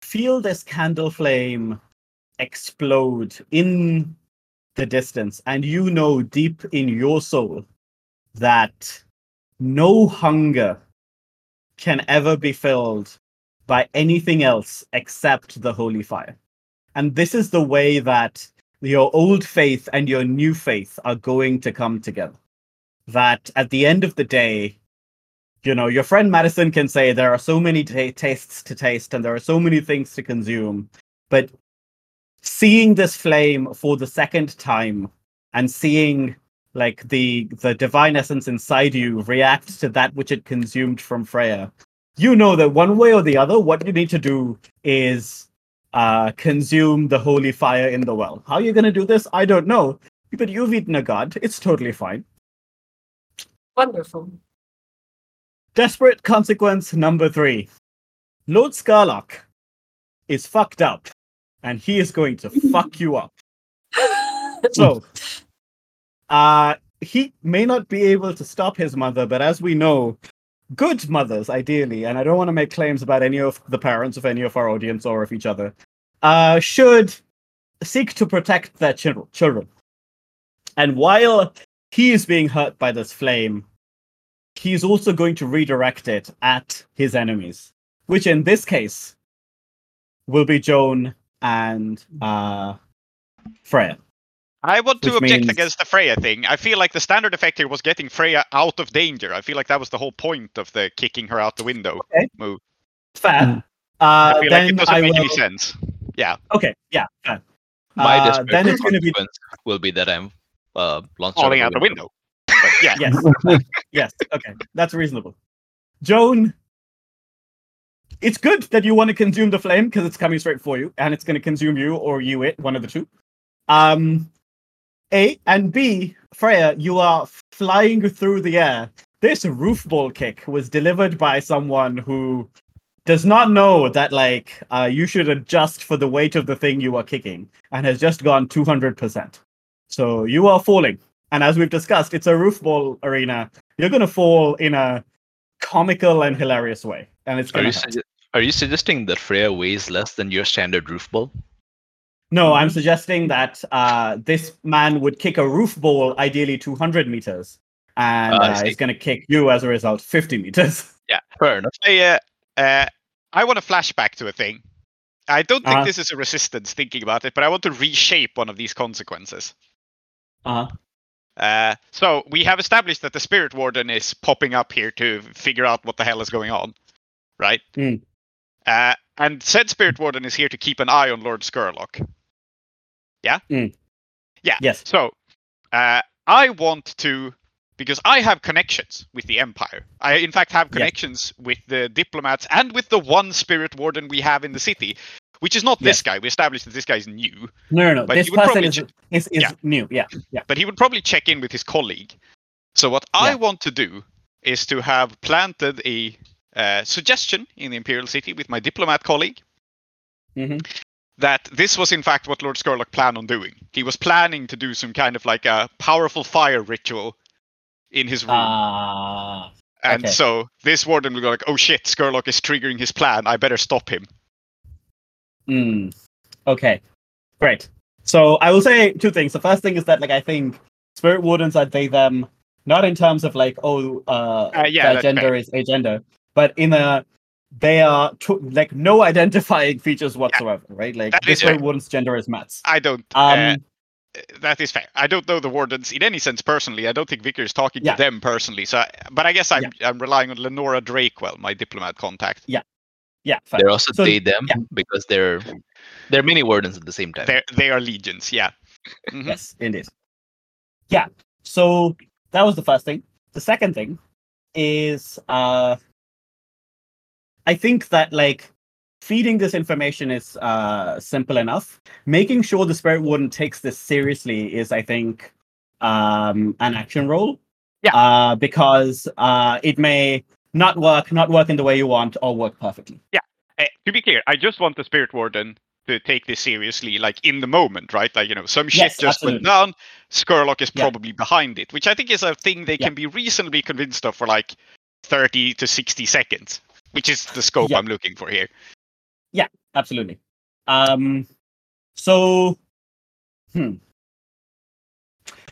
feel this candle flame explode in the distance, and you know deep in your soul that no hunger can ever be filled by anything else except the holy fire. And this is the way that your old faith and your new faith are going to come together. That at the end of the day, you know, your friend Madison can say there are so many ta- tastes to taste and there are so many things to consume, but seeing this flame for the second time and seeing like the the divine essence inside you reacts to that which it consumed from Freya, you know that one way or the other, what you need to do is uh, consume the holy fire in the well. How are you going to do this? I don't know. But you've eaten a god. It's totally fine. Wonderful. Desperate consequence number three. Lord Skurlock is fucked up, and he is going to fuck you up. <laughs> So, uh, he may not be able to stop his mother, but as we know, good mothers, ideally, and I don't want to make claims about any of the parents of any of our audience or of each other, uh, should seek to protect their chil- children. And while he is being hurt by this flame, he's also going to redirect it at his enemies, which in this case will be Joan and uh, Freya. I want to object means- against the Freya thing. I feel like the standard effect here was getting Freya out of danger. I feel like that was the whole point of the kicking her out the window Okay. move. Fair. Mm. I Uh, feel like it doesn't I make will... any sense. Yeah. Okay, yeah. fair. My Uh, then it's going to be consequence will be that I'm uh, launched Falling out out the the window. But yeah. <laughs> yes, yes. Okay, that's reasonable. Joan, it's good that you want to consume the flame because it's coming straight for you, and it's going to consume you or you it, one of the two. Um, A and B, Freya, you are flying through the air. This roof ball kick was delivered by someone who does not know that like uh, you should adjust for the weight of the thing you are kicking, and has just gone two hundred percent. So you are falling. And as we've discussed, it's a roof ball arena. You're going to fall in a comical and hilarious way. And it's Are going you sugge- are you suggesting that Freya weighs less than your standard roof ball? No, I'm suggesting that uh, this man would kick a roof ball, ideally 200 meters. And Ah, uh, it's going to kick you as a result 50 meters. <laughs> Yeah, fair enough. I, uh, uh, I want to flashback to a thing. I don't think Uh-huh. this is a resistance thinking about it, but I want to reshape one of these consequences. Uh-huh. Uh, so we have established that the spirit warden is popping up here to figure out what the hell is going on, right? Mm. Uh, and said spirit warden is here to keep an eye on Lord Skurlock. Yeah. Mm. Yeah. Yes. So uh, I want to because I have connections with the Empire. I in fact have connections with the diplomats and with the one spirit warden we have in the city, which is not Yes. this guy. We established that this guy is new, No, no, no. But This person is, is, is Yeah. new. Yeah, yeah. but he would probably check in with his colleague. So what I want to do is to have planted a uh, suggestion in the Imperial City with my diplomat colleague hmm that this was in fact what Lord Skurlock planned on doing. He was planning to do some kind of like a powerful fire ritual in his room. Ah, and okay. so this warden will go like, oh shit, Skurlock is triggering his plan. I better stop him. Mm. Okay, great. So I will say two things. The first thing is that like I think spirit wardens are they them not in terms of like oh uh, Uh, yeah, their gender fair. is a gender, but in a they are to, like no <laughs> identifying features whatsoever, right? Like That this is fair. warden's gender is Mats. I don't. Um, uh, that is fair. I don't know the wardens in any sense personally. I don't think Vicar is talking Yeah. to them personally. So, I- but I guess I'm I'm relying on Lenora Drakewell, my diplomat contact. yeah, Yeah, fair. They're also So- they them yeah. because they're they're many wardens at the same time. They they are legions. Yeah. Mhm. Yes, indeed. Yeah. So that was the first thing. The second thing is uh I think that like feeding this information is uh simple enough. Making sure the spirit warden takes this seriously is I think um an action role. Yeah. Uh because uh it may not work, not work in the way you want, or work perfectly. Uh, to be clear, I just want the spirit warden to take this seriously, like in the moment, right? Like you know, some shit Yes, just went absolutely. down. Skurlock is Yeah. probably behind it, which I think is a thing they Yeah. can be reasonably convinced of for like thirty to sixty seconds, which is the scope Yeah. I'm looking for here. Yeah, absolutely. Um so hmm.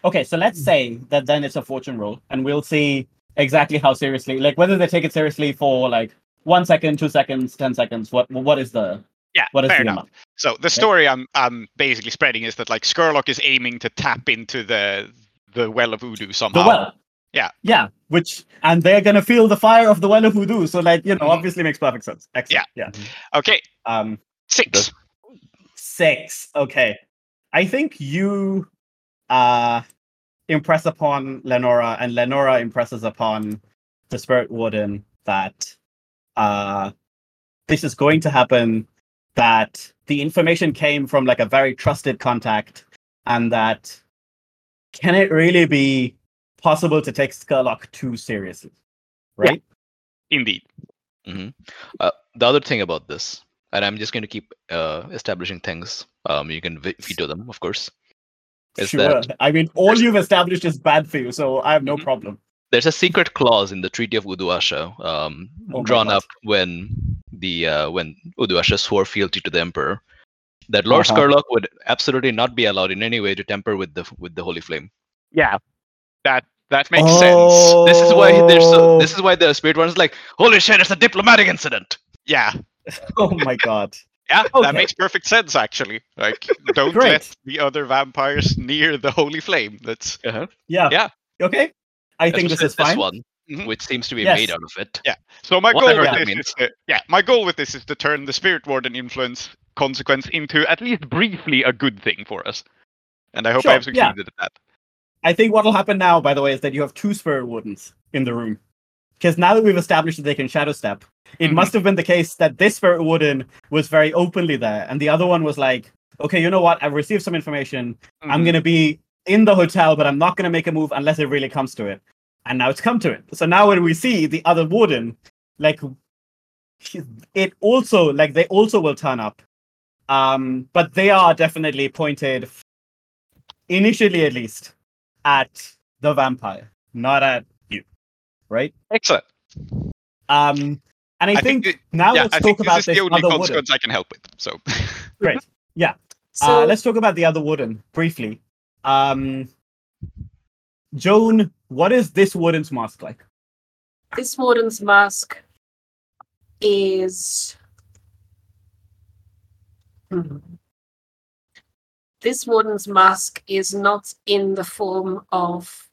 Okay, so let's say that then it's a fortune roll and we'll see exactly how seriously like whether they take it seriously for like one second, two seconds, ten seconds. What what is the Yeah, what is fair the enough. amount? So the story I'm I'm basically spreading is that like Skurlock is aiming to tap into the the well of The somehow. well. Yeah, Yeah. which and they're gonna feel the fire of the well of voodoo. So like you know, Mhm. obviously makes perfect sense. Excellent. Yeah. Okay, Um, six. six. Okay, I think you uh impress upon Lenora, and Lenora impresses upon the spirit warden that uh this is going to happen. That the information came from like a very trusted contact, and that can it really be possible to take Skurlock too seriously? Right? Indeed. Uh, the other thing about this, and I'm just going to keep uh, establishing things. Um, you can veto them, of course. Is sure. that I mean, all you've established is bad for you, so I have no Mhm. problem. there's a secret clause in the Treaty of Uduasha, um, Oh drawn God. up when the uh, when Uduasha swore fealty to the emperor, that Lord Uh-huh. Skurlock would absolutely not be allowed in any way to tamper with the with the holy flame. Yeah. That that makes Oh. sense. This is why there's so, this is why the spirit one is like, holy shit, it's a diplomatic incident. Yeah. <laughs> Oh my god. Yeah, Okay. that makes perfect sense actually. Like <laughs> don't let the other vampires near the holy flame. That's Uh-huh. Yeah. Yeah. Okay. I think this Especially is fine. one, Mhm. which seems to be Yes. made out of it. Yeah. so my goal with this is to, yeah, my goal with this is to turn the spirit warden influence consequence into at least briefly a good thing for us. And I hope I have Sure, yeah. succeeded at that. I think what will happen now, by the way, is that you have two spirit wardens in the room. Because now that we've established that they can shadow step, it Mhm. must have been the case that this spirit warden was very openly there, and the other one was like, okay, you know what? I've received some information. I'm Mhm. going to be in the hotel, but I'm not going to make a move unless it really comes to it. And now it's come to it. So now when we see the other warden, like, it also, like, they also will turn up. Um, but they are definitely pointed, initially at least, at the vampire, not at you. Right? Excellent. Um, and I, I think, think now yeah, let's I talk think about this the only other warden. consequence I can help with. So <laughs> Great. yeah. So uh, let's talk about the other warden briefly. Um, Joan, what is this warden's mask like? this warden's mask is Hmm. This warden's mask is not in the form of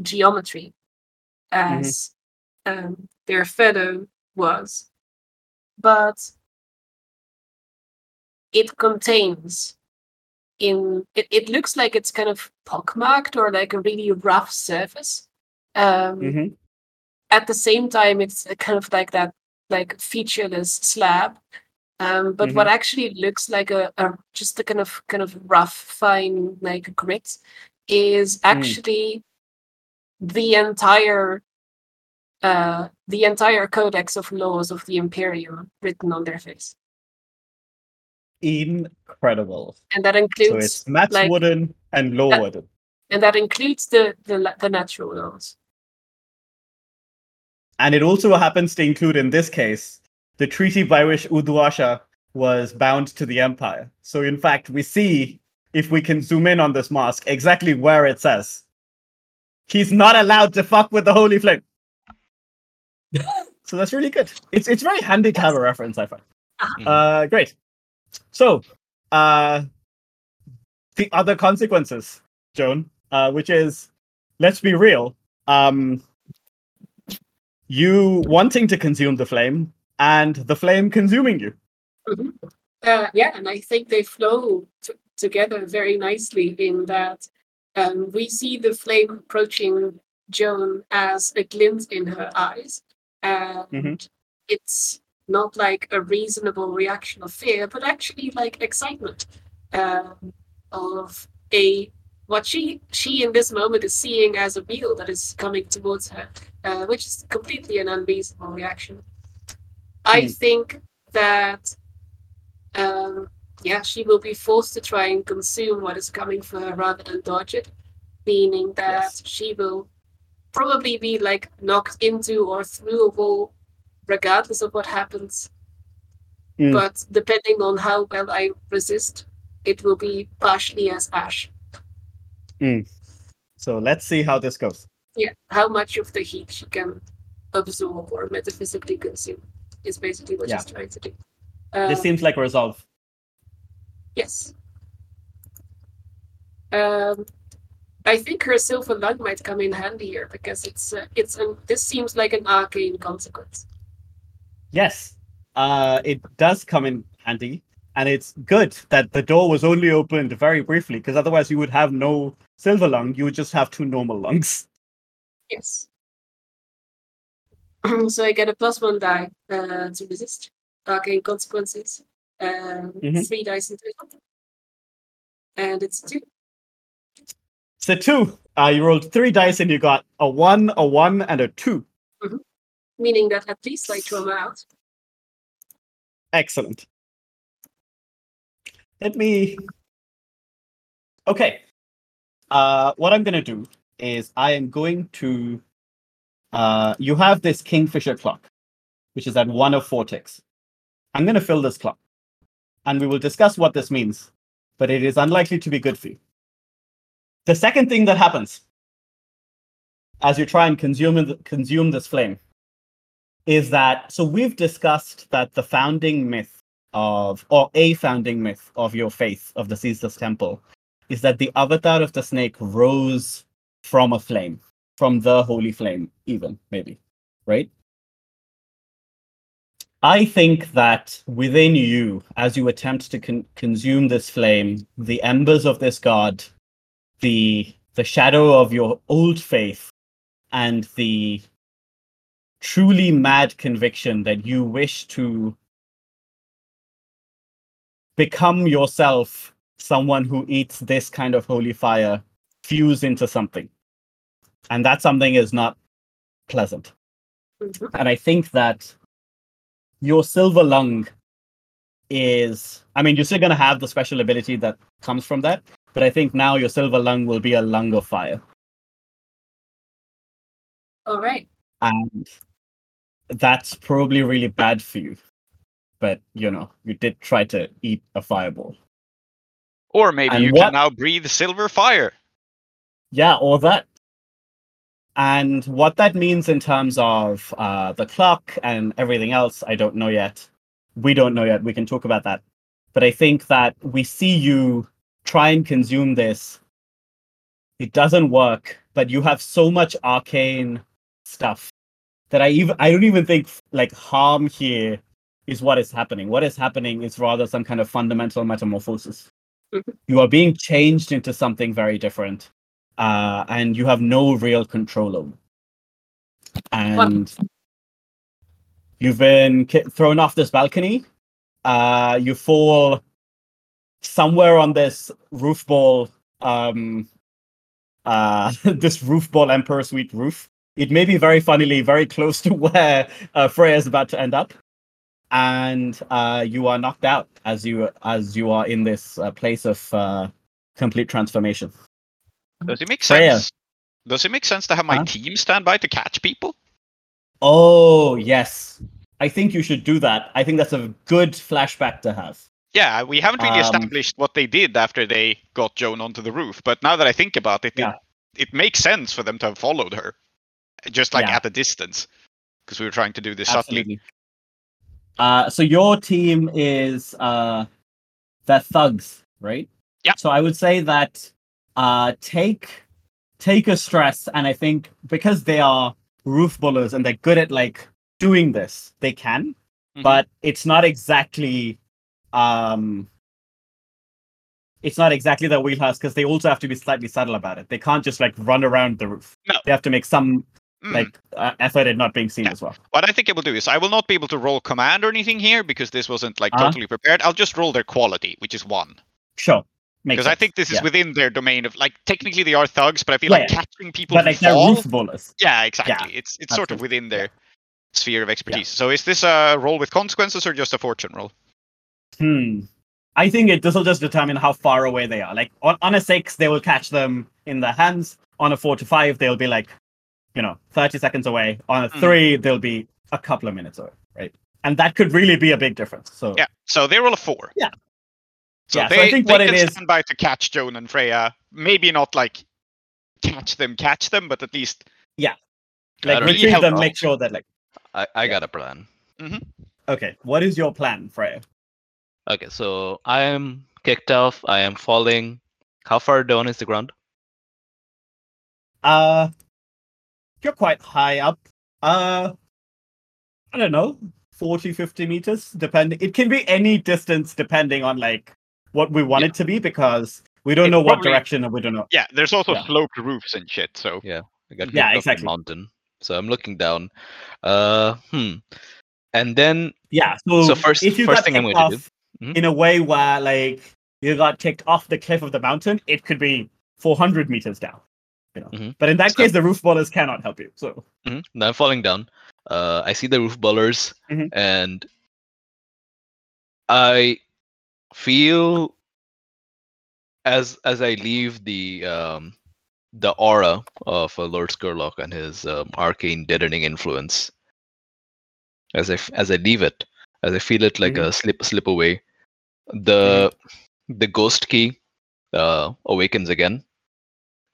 geometry as um, their fellow was but it contains in it, it looks like it's kind of pockmarked or like a really rough surface um, Mm-hmm. at the same time it's kind of like that like featureless slab um, but what actually looks like a, a just a kind of kind of rough fine like grit is actually the entire uh, the entire codex of laws of the imperium written on their face Incredible. and that includes So it's Matt's like- warden and Law that- warden. and that includes the the, the natural laws And it also happens to include, in this case, the treaty by which Uduasha was bound to the Empire. So, in fact, we see, if we can zoom in on this mask, exactly where it says he's not allowed to fuck with the Holy Flame. so that's really good. It's it's very handy to have a reference, I find. Mhm. Uh, great. So, uh, the other consequences, Joan, uh, which is, let's be real, um, you wanting to consume the flame and the flame consuming you. Uh, yeah, and I think they flow t- together very nicely in that um, we see the flame approaching Joan as a glint in her eyes, and Mhm. it's not like a reasonable reaction of fear, but actually like excitement um, of a what she she in this moment is seeing as a meal that is coming towards her, uh, which is completely an unreasonable reaction. I Hmm. think that um, yeah, she will be forced to try and consume what is coming for her rather than dodge it, meaning that Yes. she will probably be like knocked into or through a wall, regardless of what happens. Mm. But depending on how well I resist, it will be partially as ash. So let's see how this goes. Yeah, how much of the heat she can absorb or metaphysically consume is basically what Yeah. she's trying to do. this Um, seems like resolve. Yes. Um, I think her silver lung might come in handy here because it's uh, it's an, this seems like an arcane consequence. Yes, uh, it does come in handy, and it's good that the door was only opened very briefly, because otherwise you would have no silver lung. You would just have two normal lungs. Yes. <clears throat> so I get a plus one die uh, to resist arcane consequences. Um, Mhm. Three dice in total, and it's a two. So two, uh, you rolled three dice, and you got a one, a one, and a two. meaning that at least I trauma out. Excellent. Let me. Okay. Uh, what I'm going to do is I am going to. Uh, you have this Kingfisher clock, which is at one of four ticks. I'm going to fill this clock, and we will discuss what this means, but it is unlikely to be good for you. The second thing that happens as you try and consume consume this flame is that so we've discussed that the founding myth of or a founding myth of your faith of the Caesar's temple is that the avatar of the snake rose from a flame from the holy flame even maybe right? I think that within you as you attempt to con- consume this flame the embers of this god the the shadow of your old faith and the truly mad conviction that you wish to become yourself someone who eats this kind of holy fire fuse into something and that something is not pleasant Mhm. and i think that your silver lung is i mean you're still going to have the special ability that comes from that but i think now your silver lung will be a lung of fire All right. and that's probably really bad for you. But you know, you did try to eat a fireball. Or maybe And you what- can now breathe silver fire. Yeah, or that. And what that means in terms of uh, the clock and everything else, I don't know yet. We don't know yet. We can talk about that. But I think that we see you try and consume this. It doesn't work, but you have so much arcane stuff that I even I don't even think like harm here is what is happening. What is happening is rather some kind of fundamental metamorphosis. Mhm. You are being changed into something very different uh, and you have no real control over. And you've been ki- thrown off this balcony. Uh, you fall somewhere on this roof ball, um, uh, <laughs> this roof ball Emperor Suite roof. It may be very funnily very close to <laughs> where uh, Freya is about to end up, and uh, you are knocked out as you as you are in this uh, place of uh, complete transformation. Does it make Freya. sense? Does it make sense to have my Huh? team stand by to catch people? Oh, yes. I think you should do that. I think that's a good flashback to have. Yeah, we haven't really Um, established what they did after they got Joan onto the roof, but now that I think about it, Yeah. it, it makes sense for them to have followed her, just like Yeah. at a distance, because we were trying to do this subtly. Uh, so your team is uh, the thugs, right? Yeah. So I would say that uh, take take a stress, and I think because they are roof ballers and they're good at like doing this, they can. Mhm. But it's not exactly um it's not exactly their wheelhouse because they also have to be slightly subtle about it. They can't just like run around the roof. No. They have to make some Mm. like uh, effort at not being seen Yeah. as well. What I think I will do is I will not be able to roll command or anything here because this wasn't like Uh-huh. totally prepared. I'll just roll their quality, which is one. Sure. Because I think this is Yeah. within their domain of like technically they are thugs, but I feel Yeah, like yeah. catching people but like they're roof ballers. Yeah, exactly. It's it's sort of within their sphere of expertise. So is this a roll with consequences or just a fortune roll? Hmm. I think it this will just determine how far away they are. Like on, on a six, they will catch them in their hands. On a four to five, they'll be like, you know, 30 seconds away. On a Mhm. three, they'll be a couple of minutes away, right? And that could really be a big difference. So Yeah. So they roll a four. Yeah. So Yeah, so they, I think they what it can is- stand by to catch Joan and Freya. Maybe not like catch them, catch them, but at least yeah, like don't retrieve help them, make sure that like I, I Yeah. got a plan. okay, what is your plan, Freya? Okay, so I am kicked off. I am falling. How far down is the ground? Uh, you're quite high up. Uh, I don't know, 40, 50 meters, depending. It can be any distance depending on like what we want Yeah. it to be because we don't It know what probably- direction and we don't know. Yeah, there's also Yeah. sloped roofs and shit. So I got Yeah, kicked off the exactly. mountain. So I'm looking down. Uh, hmm. And then Yeah. So, So first- if you first got thing I'm kicked going to off Mhm. in a way where like you got kicked off the cliff of the mountain, it could be 400 meters down. You know, Mhm. but in that So- case, the roof ballers cannot help you. So Mhm. Now I'm falling down. Uh, I see the roof ballers, Mhm. and I feel as as I leave the um, the aura of uh, Lord Skurlock and his um, arcane deadening influence. As I as I leave it, as I feel it like a slip slip away, the the ghost key uh, awakens again,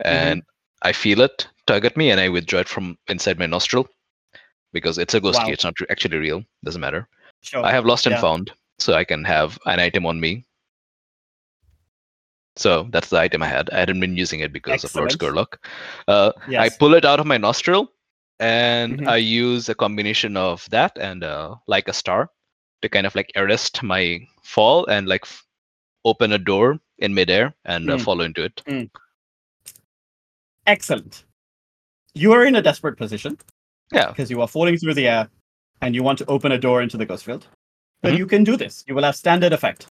and I feel it tug at me, and I withdraw it from inside my nostril because it's a ghost Wow. key. It's not actually real. Doesn't matter. sure. I have lost and found, so I can have an item on me. So that's the item I had. I hadn't been using it because of Lord Excellent. Skurlock. Uh, I pull it out of my nostril, and Mhm. I use a combination of that and uh, like a star to kind of like arrest my fall and like f- open a door in midair and uh, Mm. follow into it. Excellent. You are in a desperate position Yeah. because you are falling through the air and you want to open a door into the ghost field. But Mhm. you can do this. You will have standard effect.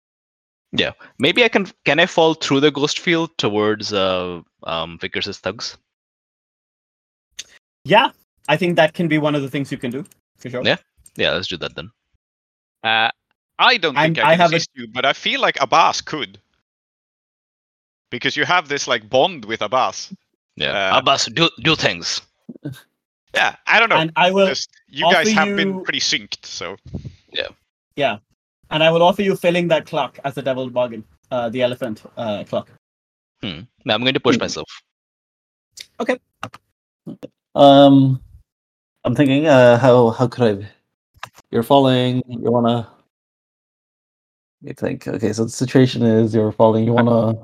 Yeah, maybe I can. Can I fall through the ghost field towards uh, um, Vickers' thugs? Yeah, I think that can be one of the things you can do for sure. Yeah. Yeah, let's do that then. uh, I don't I'm- think I I can have a- assist you, but I feel like Abbas could. Because you have this like bond with Abbas. Yeah. Uh, Abbas, do do things. Yeah, I don't know. And I will Just you guys offer have been pretty synced, so Yeah. And I will offer you filling that clock as a devil's bargain. Uh, the elephant uh, clock. Hmm. Now I'm going to push Hmm. myself. Okay. Um, I'm thinking, uh, how how could I? You're falling. You wanna? You think? Okay, so the situation is you're falling. You wanna?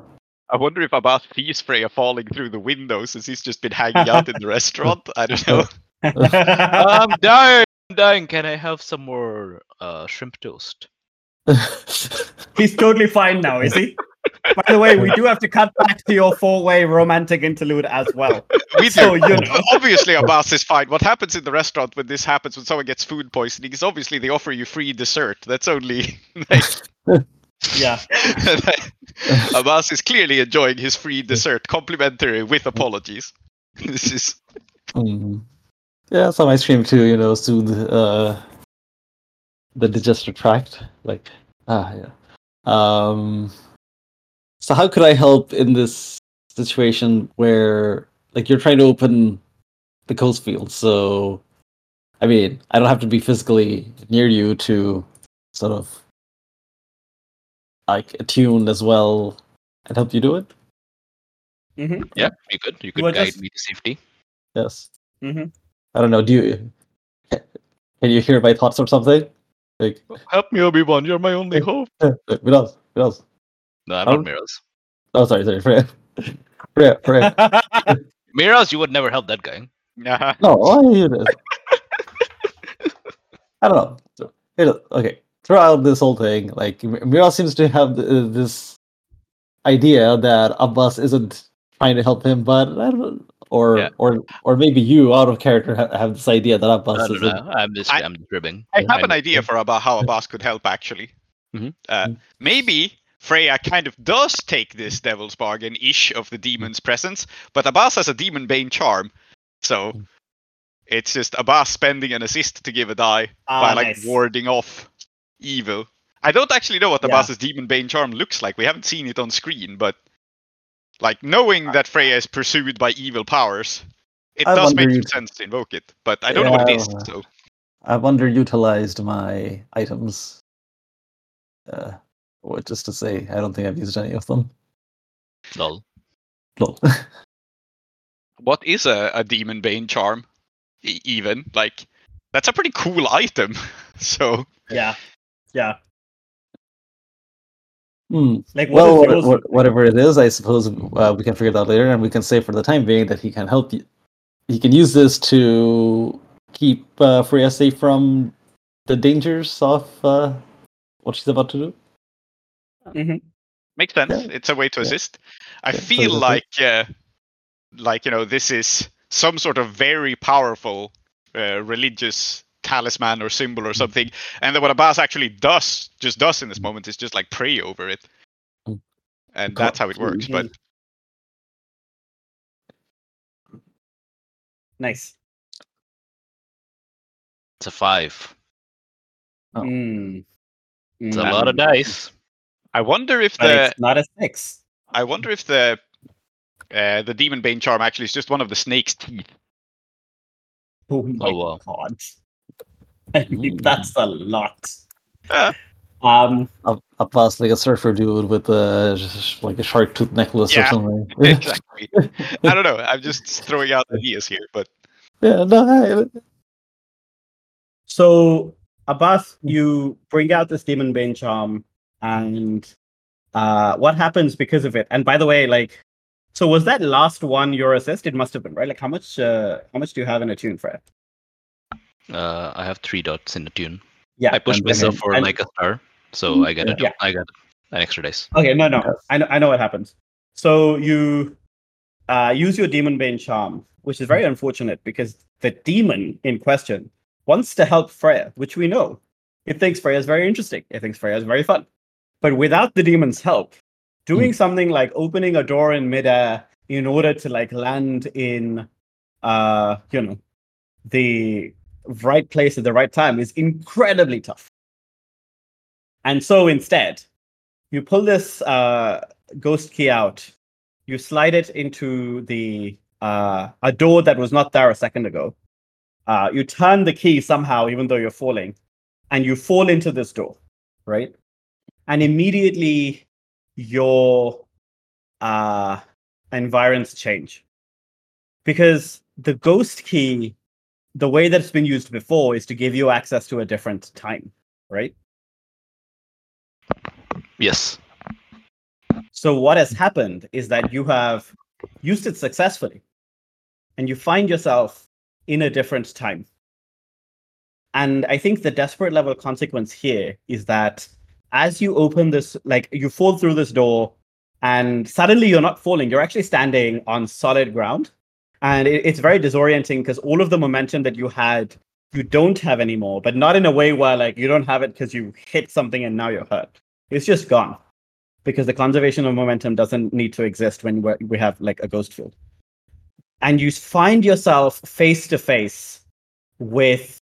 I wonder if Abbas sees Freya falling through the window since he's just been hanging out in the restaurant. I don't know. I'm dying. I'm dying. Can I have some more uh, shrimp toast? <laughs> He's totally fine now, is he? <laughs> By the way, we do have to cut back to your four-way romantic interlude as well. We So, do. you know. <laughs> Obviously, Abbas is fine. What happens in the restaurant when this happens, when someone gets food poisoning, is obviously they offer you free dessert. That's only. Like, Yeah. Abbas is clearly enjoying his free dessert, complimentary with apologies. This is. Mm. Yeah, some ice cream too. You know, soothe uh, the digestive tract. Like, ah, yeah. Um, so how could I help in this situation where, like, you're trying to open the ghost field? So, I mean, I don't have to be physically near you to sort of like attune as well and help you do it. Mm-hmm. Yeah, you could. You could are guide just- me to safety. Yes. hmm I don't know. Do you? Can you hear my thoughts or something? Like, Help me, Obi Wan. You're my only hope. Miraz, Miraz. No, I'm How- not Miraz. Oh, sorry, sorry, Freya. <laughs> Freya, Freya. <laughs> Miraz, you would never help that guy. Yeah. No, I, are you this? I don't know. So, you know, okay, throughout this whole thing, like M- Miraz seems to have th- uh, this idea that Abbas isn't trying to help him, but I don't. Or, Yeah. or, or maybe you, out of character, ha- have this idea that I Abbas don't isn't. know. I'm just, I- I, am just ribbing. I have an idea for about how Abbas could help actually. Mhm. Uh, maybe Freya kind of does take this devil's bargain ish of the demon's presence, but Abbas has a demon bane charm, so it's just Abbas spending an assist to give a die Ah, by like nice. warding off evil. I don't actually know what Yeah. Abbas's demon bane charm looks like. We haven't seen it on screen, but like knowing that Freya is pursued by evil powers, it I does make wonder some you- sense to invoke it. But I don't know what it is. So I've underutilized my items. Uh, what just to say, I don't think I've used any of them. Lol. Lol. <laughs> what is a, a demon bane charm E- even like that's a pretty cool item <laughs> so yeah. Yeah. Hmm. Like, what well, what- what- whatever it is, I suppose uh, we can figure it out later, and we can say for the time being that he can help you. He can use this to keep uh, Freya safe from the dangers of uh, what she's about to do. Mhm. Makes sense. Yeah. It's a way to Yeah. assist. I Yeah, feel totally. like, uh, like you know, this is some sort of very powerful uh, religious talisman or symbol or something, and then what Abbas actually does, just does in this moment, is just like pray over it, Mm. and Co- that's how it works. But <laughs> Nice. It's a five. Oh. Mm. It's a lot of dice. I wonder if But the it's not a six. I wonder if the uh, the demon bane charm actually is just one of the snake's teeth. Oh my wow. god. I mean, Mm. that's a lot. Uh, Um, A, a boss like a surfer dude with uh, just like a shark tooth necklace Yeah. or something. <laughs> exactly. I don't know. I'm just throwing out ideas here, but <laughs> yeah, no, I- so Abbas, you bring out this demon bane charm, and uh, what happens because of it? And by the way, like, so was that last one your assist? It must have been right. Like, how much? Uh, how much do you have in attune, Fred? Uh, I have three dots in the tune. Yeah, I pushed and- myself and- for and- like a star, so I got a, Yeah. I got an extra dice. Okay, no, no, I know, I know what happens. So you uh, use your demon bane charm, which is very unfortunate because the demon in question wants to help Freya, which we know. It thinks Freya is very interesting. It thinks Freya is very fun. But without the demon's help, doing something like opening a door in midair in order to like land in, uh, you know, the right place at the right time is incredibly tough. And so instead, you pull this uh, ghost key out, you slide it into the uh, a door that was not there a second ago. Uh, you turn the key somehow, even though you're falling, and you fall into this door, right? And immediately your uh, environs change because the ghost key, the way that it's been used before, is to give you access to a different time, right? Yes. So what has happened is that you have used it successfully and you find yourself in a different time. And I think the desperate level consequence here is that as you open this, like you fall through this door and suddenly you're not falling, you're actually standing on solid ground. And it, it's very disorienting because all of the momentum that you had, you don't have anymore, but not in a way where like you don't have it because you hit something and now you're hurt. It's just gone because the conservation of momentum doesn't need to exist when we have like a ghost field. And you find yourself face to face with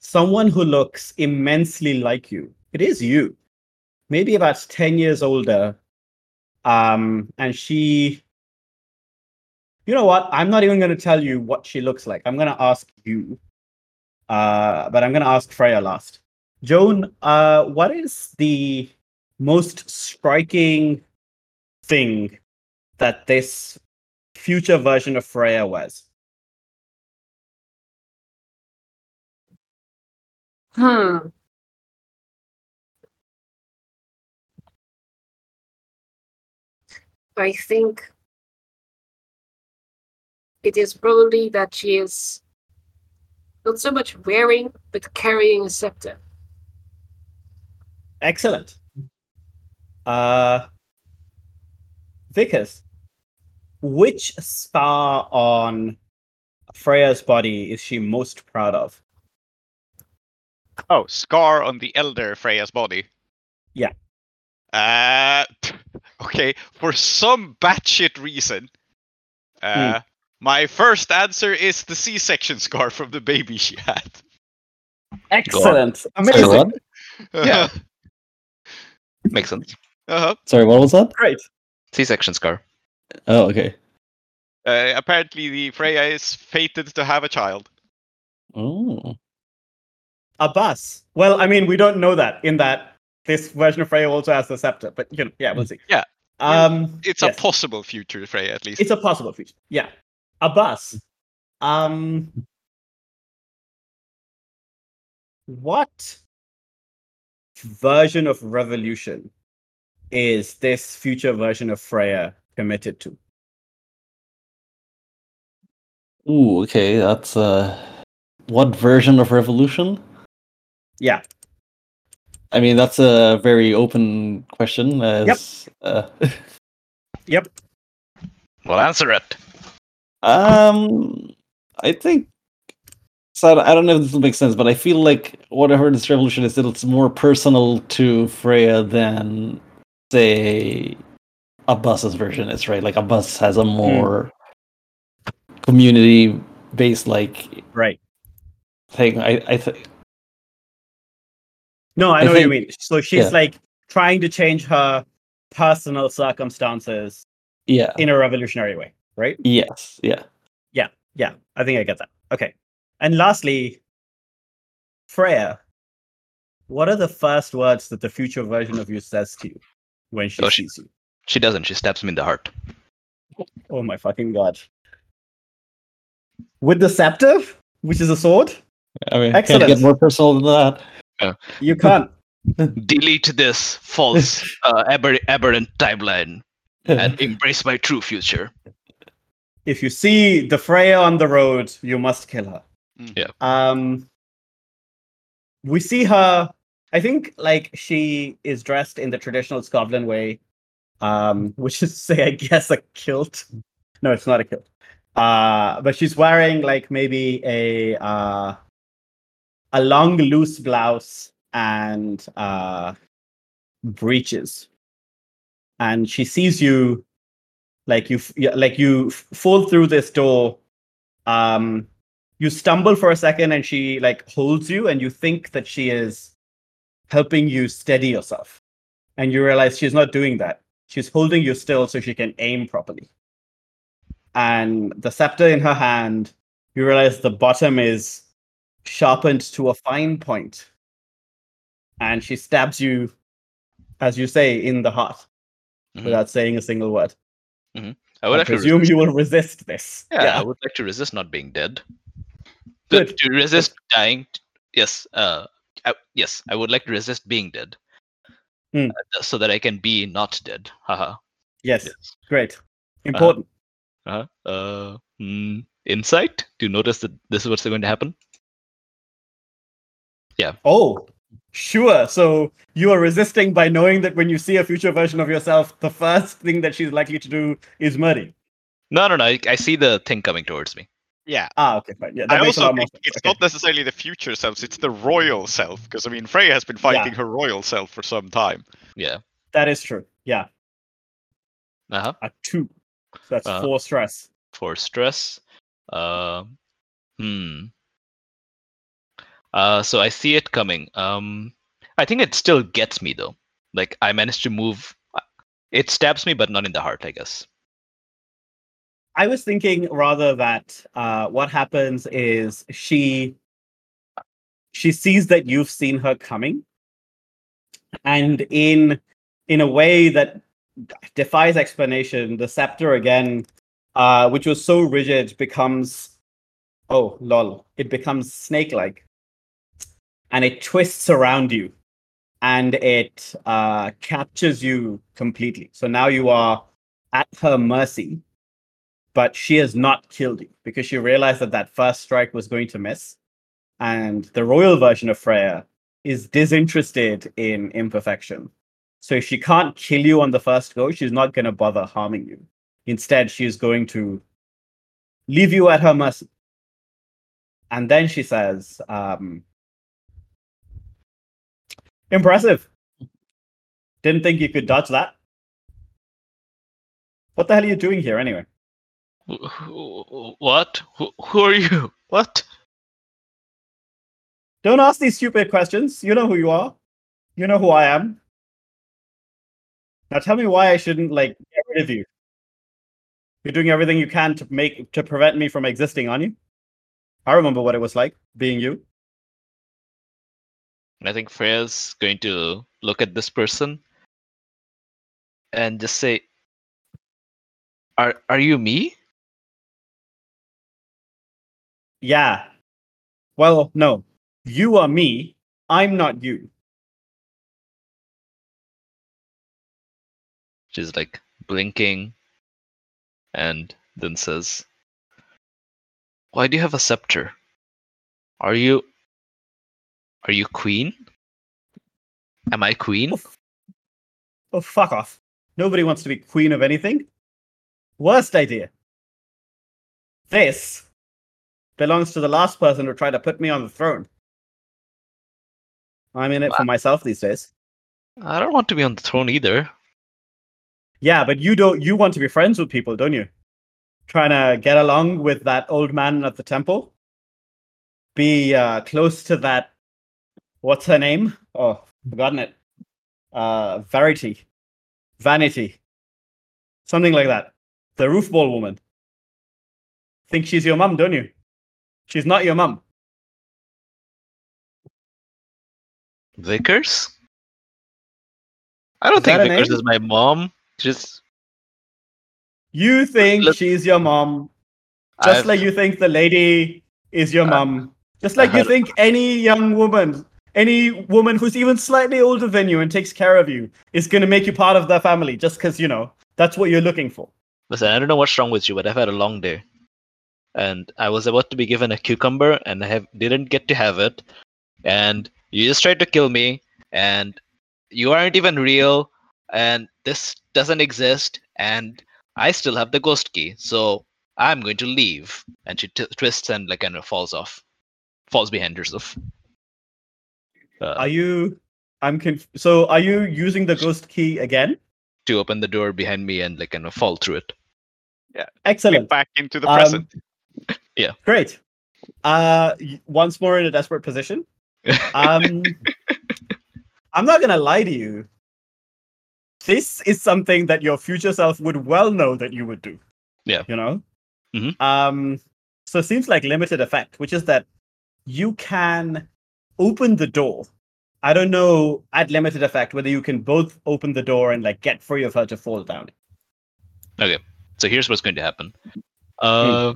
someone who looks immensely like you. It is you, maybe about 10 years older. Um, and she, you know what? I'm not even going to tell you what she looks like. I'm going to ask you. Uh, but I'm going to ask Freya last. Joan, uh, what is the most striking thing that this future version of Freya was? Hmm. I think it is probably that she is not so much wearing, but carrying a scepter. Excellent. Uh, Vickers, which star on Freya's body is she most proud of? oh, scar on the elder Freya's body. Yeah. Uh, <laughs> okay. For some batshit reason, uh, my first answer is the C-section scar from the baby she had. Excellent. Sorry, Amazing. what? <laughs> Yeah. Makes sense. Uh-huh. Sorry, what was that? Great. C-section scar. Oh, okay. Uh, apparently, the Freya is fated to have a child. Oh, Abbas. Well, I mean, we don't know that in that this version of Freya also has the scepter, but you know, yeah, we'll see. Yeah. Um, It's yes. a possible future Freya, at least. It's a possible future. Yeah. Abbas. Um what version of revolution is this future version of Freya committed to? Ooh, okay, that's uh, what version of revolution? Yeah. I mean, that's a very open question. As, uh, <laughs> Yep. Well, answer it. Um, I think. So I don't- know if this will make sense, but I feel like what I heard in this revolution is that it's more personal to Freya than, say, Abbas's version is. Right, like Abbas has a more community-based like Right. thing. I I think No, I I know what you mean. So she's yeah. like trying to change her personal circumstances yeah. in a revolutionary way, right? Yes. Yeah. Yeah, Yeah. I think I get that. Okay. And lastly, Freya, what are the first words that the future version of you says to you when she Oh, she- sees you? She doesn't. She stabs me in the heart. Oh my fucking god. With the scepter, which is a sword, I mean, can't get more personal than that. you can't. <laughs> Delete this false, <laughs> uh, aber- aberrant timeline <laughs> and embrace my true future. If you see the Freya on the road, you must kill her. Mm. Yeah. Um, we see her. I think like she is dressed in the traditional Scotland way, um, <laughs> which is say, I guess a kilt. No, it's not a kilt. Uh, but she's wearing like maybe a uh, a long loose blouse and uh, breeches, and she sees you like you like you fall through this door um you stumble for a second and she like holds you and you think that she is helping you steady yourself. And you realize she's not doing that. She's holding you still so she can aim properly. And the scepter in her hand you realize the bottom is sharpened to a fine point. And she stabs you as you say in the heart Mhm. without saying a single word I would I presume resist. you will resist this. Yeah, I would like to resist not being dead. To, Good. to resist dying. Yes. Uh. I, yes, I would like to resist being dead. Hmm. Uh, so that I can be not dead. Haha. Yes. Yes. Great. Important. Uh-huh. Uh. hmm, insight. Do you notice that this is what's going to happen? Yeah. Oh, sure. So you are resisting by knowing that when you see a future version of yourself, the first thing that she's likely to do is murder. No, no, no. I, I see the thing coming towards me. Yeah. Ah, okay, fine. Yeah, that I makes a also lot more think sense. it's Okay. not necessarily the future selves, it's the royal self. Because I mean Freya has been fighting her royal self for some time. Yeah. That is true. Yeah, Uh huh. a two. So that's Uh, four stress. For stress. Uh. Hmm. Uh. So I see it coming. Um. I think it still gets me though. Like I managed to move. It stabs me, but not in the heart. I guess. I was thinking rather that uh, what happens is she she sees that you've seen her coming, and in in a way that defies explanation, the scepter again, uh, which was so rigid, becomes oh lol, it becomes snake-like, and it twists around you, and it uh, captures you completely. So now you are at her mercy but she has not killed you because she realized that that first strike was going to miss. And the royal version of Freya is disinterested in imperfection. So if she can't kill you on the first go, she's not going to bother harming you. Instead, she's going to leave you at her mercy. And then she says, um, Impressive. Didn't think you could dodge that. What the hell are you doing here anyway? Wh- wh- What? Who, who are you? What? Don't ask these stupid questions. You know who you are. You know who I am. Now tell me why I shouldn't like get rid of you. You're doing everything you can to make to prevent me from existing, aren't you? I remember what it was like being you. And I think Freya's going to look at this person and just say, "Are are you me?" Yeah. Well, no. You are me. I'm not you. She's like blinking and then says, Why do you have a scepter? Are you are you queen? Am I queen? Oh, fuck off. Nobody wants to be queen of anything. Worst idea. This belongs to the last person who tried to put me on the throne. I'm in it for myself these days. I don't want to be on the throne either. Yeah, but you don't. You want to be friends with people, don't you? Trying to get along with that old man at the temple. Be uh, close to that. What's her name? Oh, forgotten it. Uh, Verity, Vanity, something like that. The roofball woman. Think she's your mum, don't you? She's not your mum. Vickers? I don't Is think Vickers is my mom. Just You think Let- she's your mom, just I've- like you think the lady is your Uh, mum. Just like you uh, think any young woman, any woman who's even slightly older than you and takes care of you is going to make you part of their family just because, you know, that's what you're looking for. listen. I don't know what's wrong with you, but I've had a long day, and I was about to be given a cucumber, and I have didn't get to have it, and you just tried to kill me, and you aren't even real, and this doesn't exist, and I still have the ghost key, so I'm going to leave. And she t- twists and like kind of falls off, falls behind herself. Uh, Are you. I'm conf- so are you using the ghost key again? to open the door behind me and like kind of fall through it. Yeah. Excellent. back into the Um, <laughs> yeah. Great. Uh once more in a desperate position. <laughs> Um I'm not gonna lie to you. This is something that your future self would well know that you would do. Yeah. You know? Mhm. Um so it seems like limited effect, which is that you can open the door. I don't know at limited effect whether you can both open the door and like get free of her to fall down. Okay, so here's what's going to happen. Uh,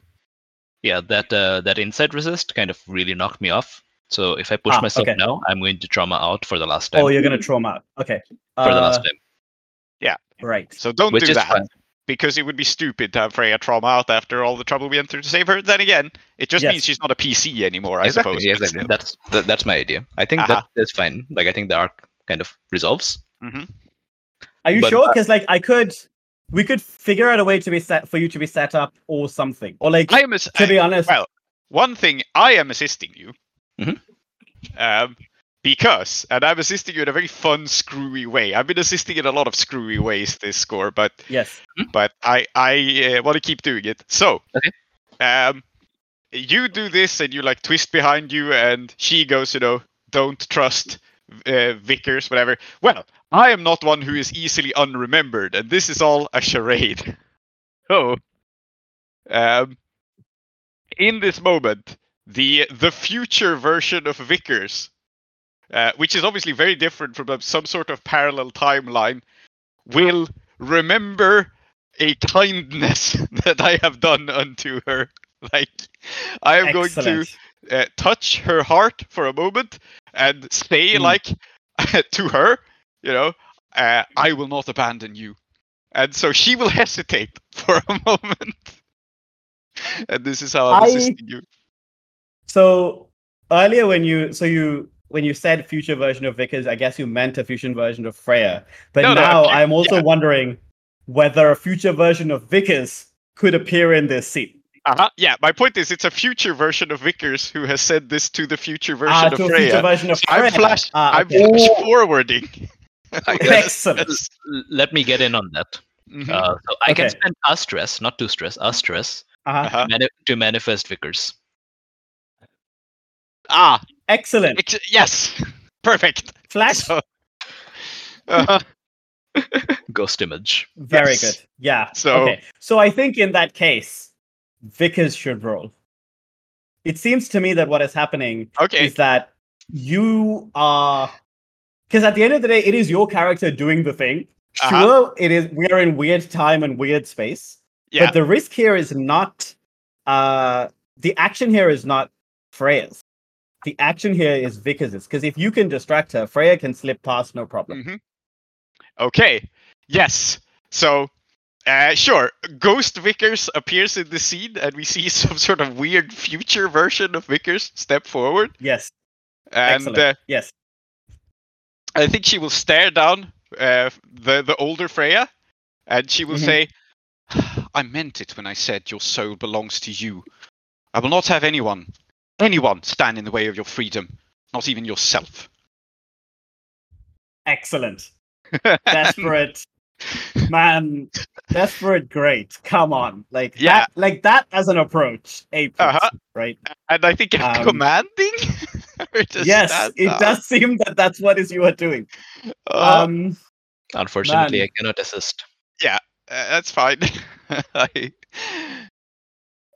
yeah, that uh, that inside resist kind of really knocked me off. So if I push Ah, myself okay. now, I'm going to trauma out for the last time. Oh, you're gonna trauma out. Okay. for the Uh, last time. Yeah. Right. So don't which do that fine. Because it would be stupid to have Freya trauma out after all the trouble we went through to save her. Then again, it just Yes. means she's not a PC anymore, I exactly, suppose. yeah, exactly. <laughs> That's that, that's my idea. I think Uh-huh. that is fine. Like I think the arc kind of resolves. Mhm. Are you But- sure? Because like I could, we could figure out a way to be set for you to be set up or something, or like I am ass- to be honest. well, one thing I am assisting you. Mhm. Um, because, and I'm assisting you in a very fun, screwy way. I've been assisting in a lot of screwy ways this score, but yes. but I I uh, want to keep doing it. So, Okay. um, you do this and you like twist behind you, and she goes, you know, don't trust uh, Vickers, whatever. Well, I am not one who is easily unremembered, and this is all a charade. <laughs> Oh, um, in this moment, the the future version of Vickers, uh, which is obviously very different from a- some sort of parallel timeline, will remember a kindness <laughs> that I have done unto her. <laughs> Like, I am going to uh, touch her heart for a moment and say, Hmm. like, <laughs> to her, you know, uh, I will not abandon you. And so she will hesitate for a moment. and this is how I'm I- assisting you. So earlier when you so you when you said future version of Vickers, I guess you meant a fusion version of Freya. But No, no, now okay, I'm also yeah. wondering whether a future version of Vickers could appear in this scene. Uh-huh. Yeah, my point is, it's a future version of Vickers who has said this to the future version Ah, of to a Freya. version of Freya. I'm flash. Ah, I'm okay. flash forwarding. <laughs> Excellent. Let me get in on that. Mhm. Uh, so I can Okay. spend a stress, not two stress, a stress Uh-huh. Uh-huh. mani- to manifest Vickers. Ah, Excellent. ex- yes, <laughs> perfect. Flash. So, uh, <laughs> Ghost image. Very Yes. good. Yeah. So- okay. So I think in that case, Vickers should roll. It seems to me that what is happening okay. is that you are because at the end of the day, it is your character doing the thing. Sure, Uh-huh. it is we are in weird time and weird space. Yeah. But the risk here is not uh the action here is not Freya's. The action here is Vickers's. Because if you can distract her, Freya can slip past no problem. Mhm. Okay. Yes. So, uh, sure, Ghost Vickers appears in the scene, and we see <laughs> some sort of weird future version of Vickers step forward, Yes. and uh, yes. I think she will stare down uh, the the older Freya, and she will Mhm. say, "I meant it when I said your soul belongs to you. I will not have anyone, anyone, stand in the way of your freedom, not even yourself." Excellent. Desperate. <laughs> Man, desperate great. Come on. Like Yeah. that like that as an approach. A plus, Uh-huh. right? and I think I'm Um, commanding. <laughs> Or yes, it down. does seem that that's what is you are doing. Uh, Um Unfortunately, Man. I cannot assist. Uh, that's fine. <laughs> I,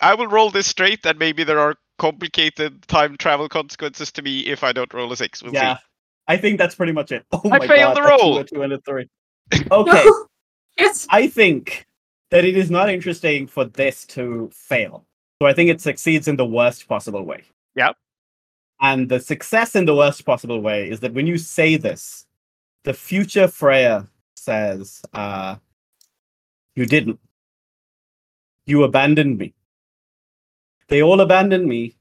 I will roll this straight, and maybe there are complicated time travel consequences to me if I don't roll a six. We'll yeah. I think that's pretty much it. <laughs> Oh I my failed god. the a two, roll. a two, and a three. <laughs> Okay. <laughs> yes. I think that it is not interesting for this to fail. So I think it succeeds in the worst possible way. Yep. And the success in the worst possible way is that when you say this, the future Freya says, uh, You didn't. You abandoned me. They all abandoned me,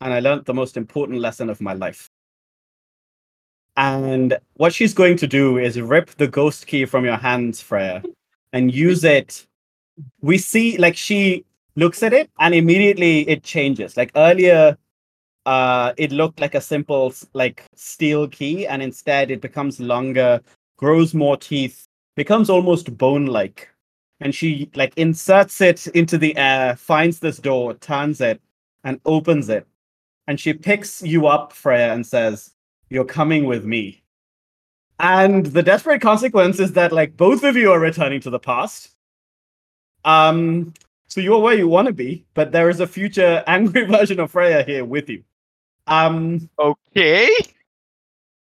and I learned the most important lesson of my life. And what she's going to do is rip the ghost key from your hands, Freya, and use it. We see, like, she looks at it and immediately it changes. Like earlier, uh, it looked like a simple, like, steel key, and instead it becomes longer, grows more teeth, becomes almost bone like. And she, like, inserts it into the air, finds this door, turns it, and opens it. And she picks you up, Freya, and says, you're coming with me. And the desperate consequence is that like both of you are returning to the past. Um, so you're where you want to be, but there is a future <laughs> angry version of Freya here with you. Um, Okay.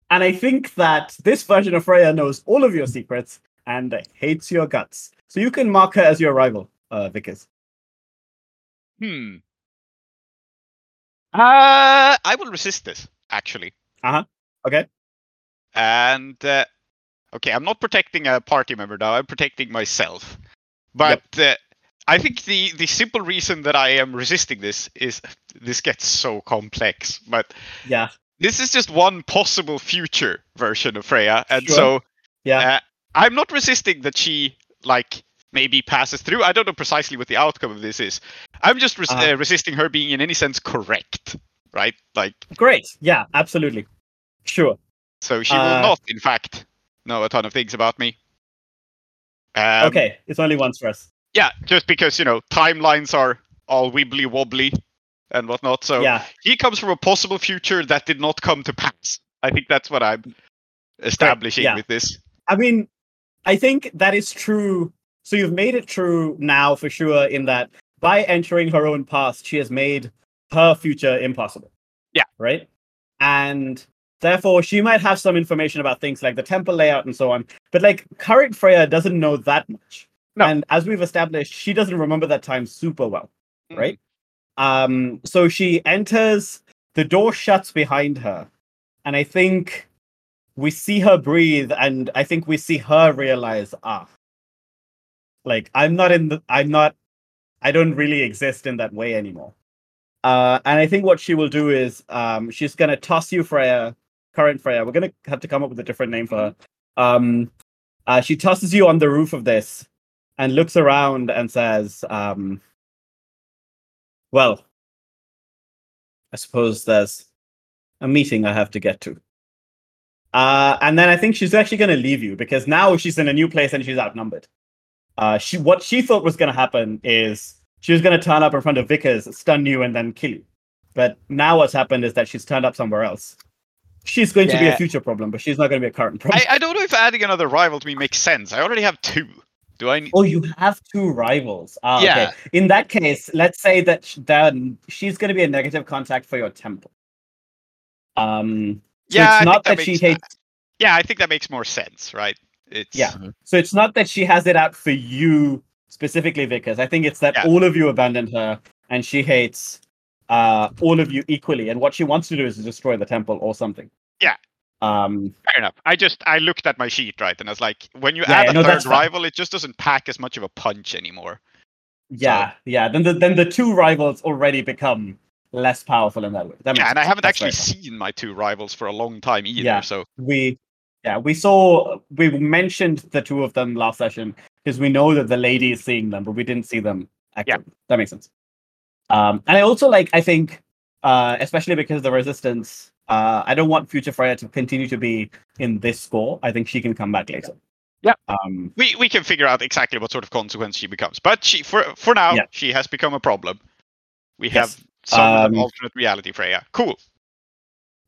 and I think that this version of Freya knows all of your secrets and hates your guts. So you can mark her as your rival, uh, Vickers. Hmm. Uh, I will resist this actually. Uh huh. Okay. And uh, okay, I'm not protecting a party member now. I'm protecting myself. But uh, I think the the simple reason that I am resisting this is this gets so complex. But Yeah. this is just one possible future version of Freya, and Sure. so Yeah. uh, I'm not resisting that she like maybe passes through. I don't know precisely what the outcome of this is. I'm just res- Uh-huh. uh, resisting her being in any sense correct, right? Like Great. Yeah, absolutely. Sure. so she Uh, will not, in fact, know a ton of things about me. Um, okay. It's only one stress. Yeah, just because you know timelines are all wibbly wobbly and whatnot. So yeah. he comes from a possible future that did not come to pass. I think that's what I'm establishing yeah. with this. I mean, I think that is true. So you've made it true now for sure, in that by entering her own past, she has made her future impossible. Yeah. Right? And therefore, she might have some information about things like the temple layout and so on. But like, current Freya doesn't know that much. No. And as we've established, she doesn't remember that time super well. Mhm. Right? Um, so she enters, the door shuts behind her. And I think we see her breathe and i think we see her realize ah like i'm not in the i'm not i don't really exist in that way anymore. Uh and i think what she will do is um she's gonna toss you freya current freya. We're gonna have to come up with a different name for her. Um uh she tosses you on the roof of this and looks around and says um well i suppose there's a meeting i have to get to uh, and then I think she's actually going to leave you because now she's in a new place and she's outnumbered. Uh, she what she thought was going to happen is she was going to turn up in front of Vickers, stun you, and then kill you. But now what's happened is that she's turned up somewhere else. She's going to be a future problem, but she's not going to be a current problem. I, I don't know if adding another rival to me makes sense. I already have two. Do I? Need... Oh, you have two rivals. Ah, Yeah. okay. In that case, let's say that sh- then she's going to be a negative contact for your temple. Um, so yeah, I it's think not that, that, she makes, hates. Yeah, I think that makes more sense, right? It's Yeah. So it's not that she has it out for you specifically, Vickers. I think it's that Yeah. all of you abandoned her, and she hates uh, all of you equally. And what she wants to do is to destroy the temple or something. Yeah. Um, Fair enough. I just I looked at my sheet right, and I was like, when you Yeah, add yeah, a no, third that's fine. rival, it just doesn't pack as much of a punch anymore. yeah, yeah. Then the then the two rivals already become less powerful in that way. That Yeah, and I haven't That's actually seen my two rivals for a long time either. Yeah. So we yeah we saw we mentioned the two of them last session because we know that the lady is seeing them but we didn't see them active that makes sense um and i also like i think uh especially because the resistance uh i don't want future freya to continue to be in this score i think she can come back later Yeah. um we we can figure out exactly what sort of consequence she becomes. But she for for now Yeah. she has become a problem. We Yes. have some Um, alternate reality Freya. Cool.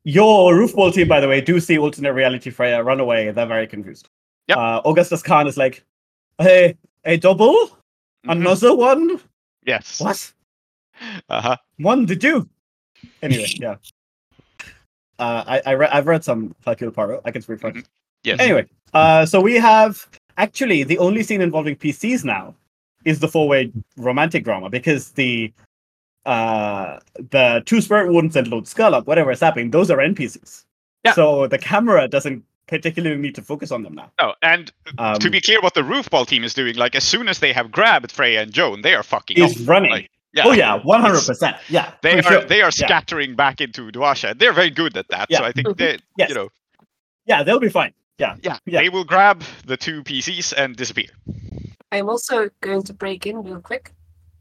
your roofball team by the way do see alternate reality freya run away they're very confused Yep. uh augustus khan is like hey a double Mhm. another one Yes. what Uh huh. One did you? Anyway, yeah. <laughs> Uh, I I re- I've read some Hercule Poirot. I can speak French. Yes. Anyway, uh, so we have actually the only scene involving PCs now is the four-way romantic drama because the uh the two spirit wardens and Lord Skurlock, whatever is happening, those are NPCs. Yeah. So the camera doesn't particularly need to focus on them now. No, and Um, to be clear, what the roofball team is doing, like as soon as they have grabbed Freya and Joan, they are fucking is off. running. Like, yeah. Oh yeah, one hundred percent. Yeah, They are sure. they are Yeah. scattering back into Uduasha. They're very good at that. Yeah. So I think Mhm. they Yes. you know Yeah, they'll be fine. Yeah. yeah, Yeah. they will grab the two PCs and disappear. I'm also going to break in real quick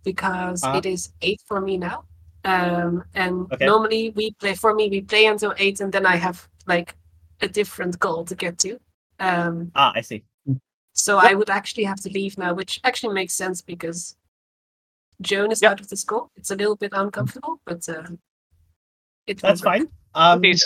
because Uh-huh. it is eight for me now. Um, and Okay. normally we play for me we play until eight, and then I have like a different goal to get to. Um, Ah, I see. so I would actually have to leave now, which actually makes sense because Joan is Yep. out of the school. It's a little bit uncomfortable, but uh, it That's fine. Um, Please.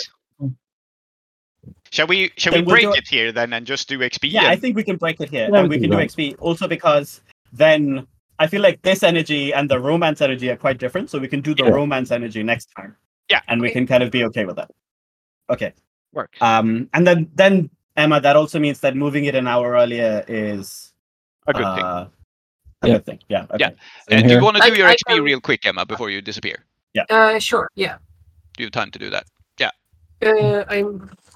Shall we shall we Then we'll break do it here then and just do XP? Yeah, I think we can break it here, Yeah, and we we can can do do XP also because then I feel like this energy and the romance energy are quite different, so we can do the Yeah. romance energy next time. Yeah. and we can kind of be okay with that. Okay. Work. Um, and then then Emma, that also means that moving it an hour earlier is a good thing. uh, A Yeah. good thing. Yeah. Okay. Yeah. Same And do you want to Like, do your I XP can- real quick, Emma, before you disappear? Uh, sure, yeah. Do you have time to do that? Yeah. Uh, I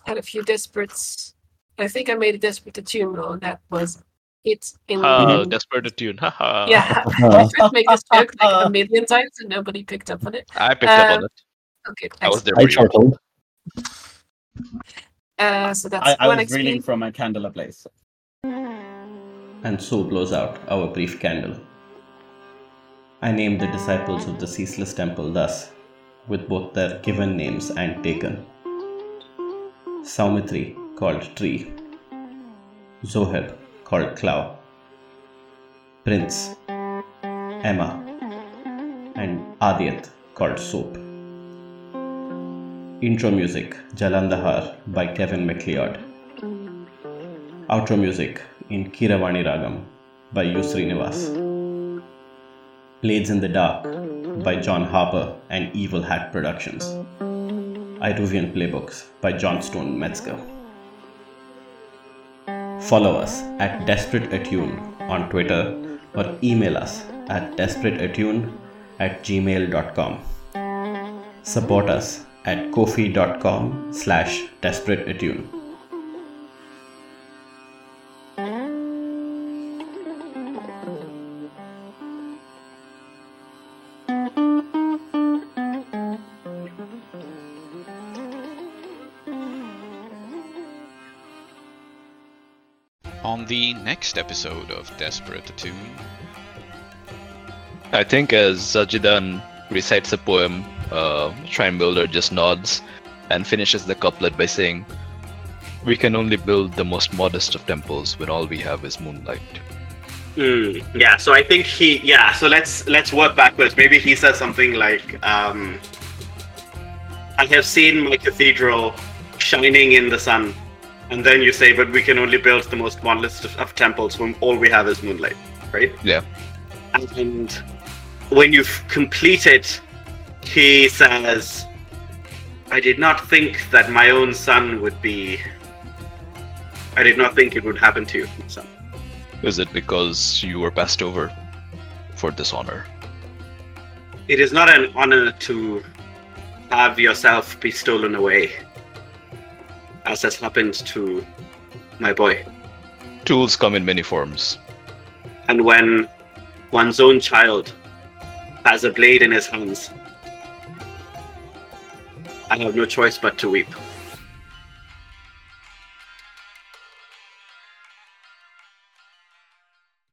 had a few desperates. I think I made a desperate tune though. That was it in. Uh, desperate attune. Yeah. I tried to make this joke like a million times and nobody picked up on it. I picked up on Um, it. Okay, I was there I chortled. Uh, so that's I, I one was XP. reading from a candle ablaze. And so blows out our brief candle. I named the disciples of the ceaseless temple thus, with both their given names and taken. Soumithri, called Tree. Zoheb, called Cloud. Prince, Emma, and Aadiyat, called Soap. Intro music Jalandhar by Kevin Macleod. Outro music in Kiravani Ragam by U. Srinivas. Blades in the Dark by John Harper and Evil Hat Productions. Iruvian Playbooks by Johnstone Metzger. Follow us at Desperate Attune on Twitter or email us at desperateattune at gmail.com. Support us at ko-fi.com slash desperateattune. Next episode of Desperate Attune, I think as Zajidan recites a poem, uh, Shrine Builder just nods and finishes the couplet by saying, We can only build the most modest of temples when all we have is moonlight. Mm, yeah, so I think he yeah, so let's let's work backwards. Maybe he says something like um I have seen my cathedral shining in the sun. And then you say, but we can only build the most modest of, of temples when all we have is moonlight, right? Yeah. And when you've completed, he says, I did not think that my own son would be. I did not think it would happen to you, son. Is it because you were passed over for dishonor? It is not an honor to have yourself be stolen away. As has happened to my boy. Tools come in many forms. And when one's own child has a blade in his hands, I have no choice but to weep.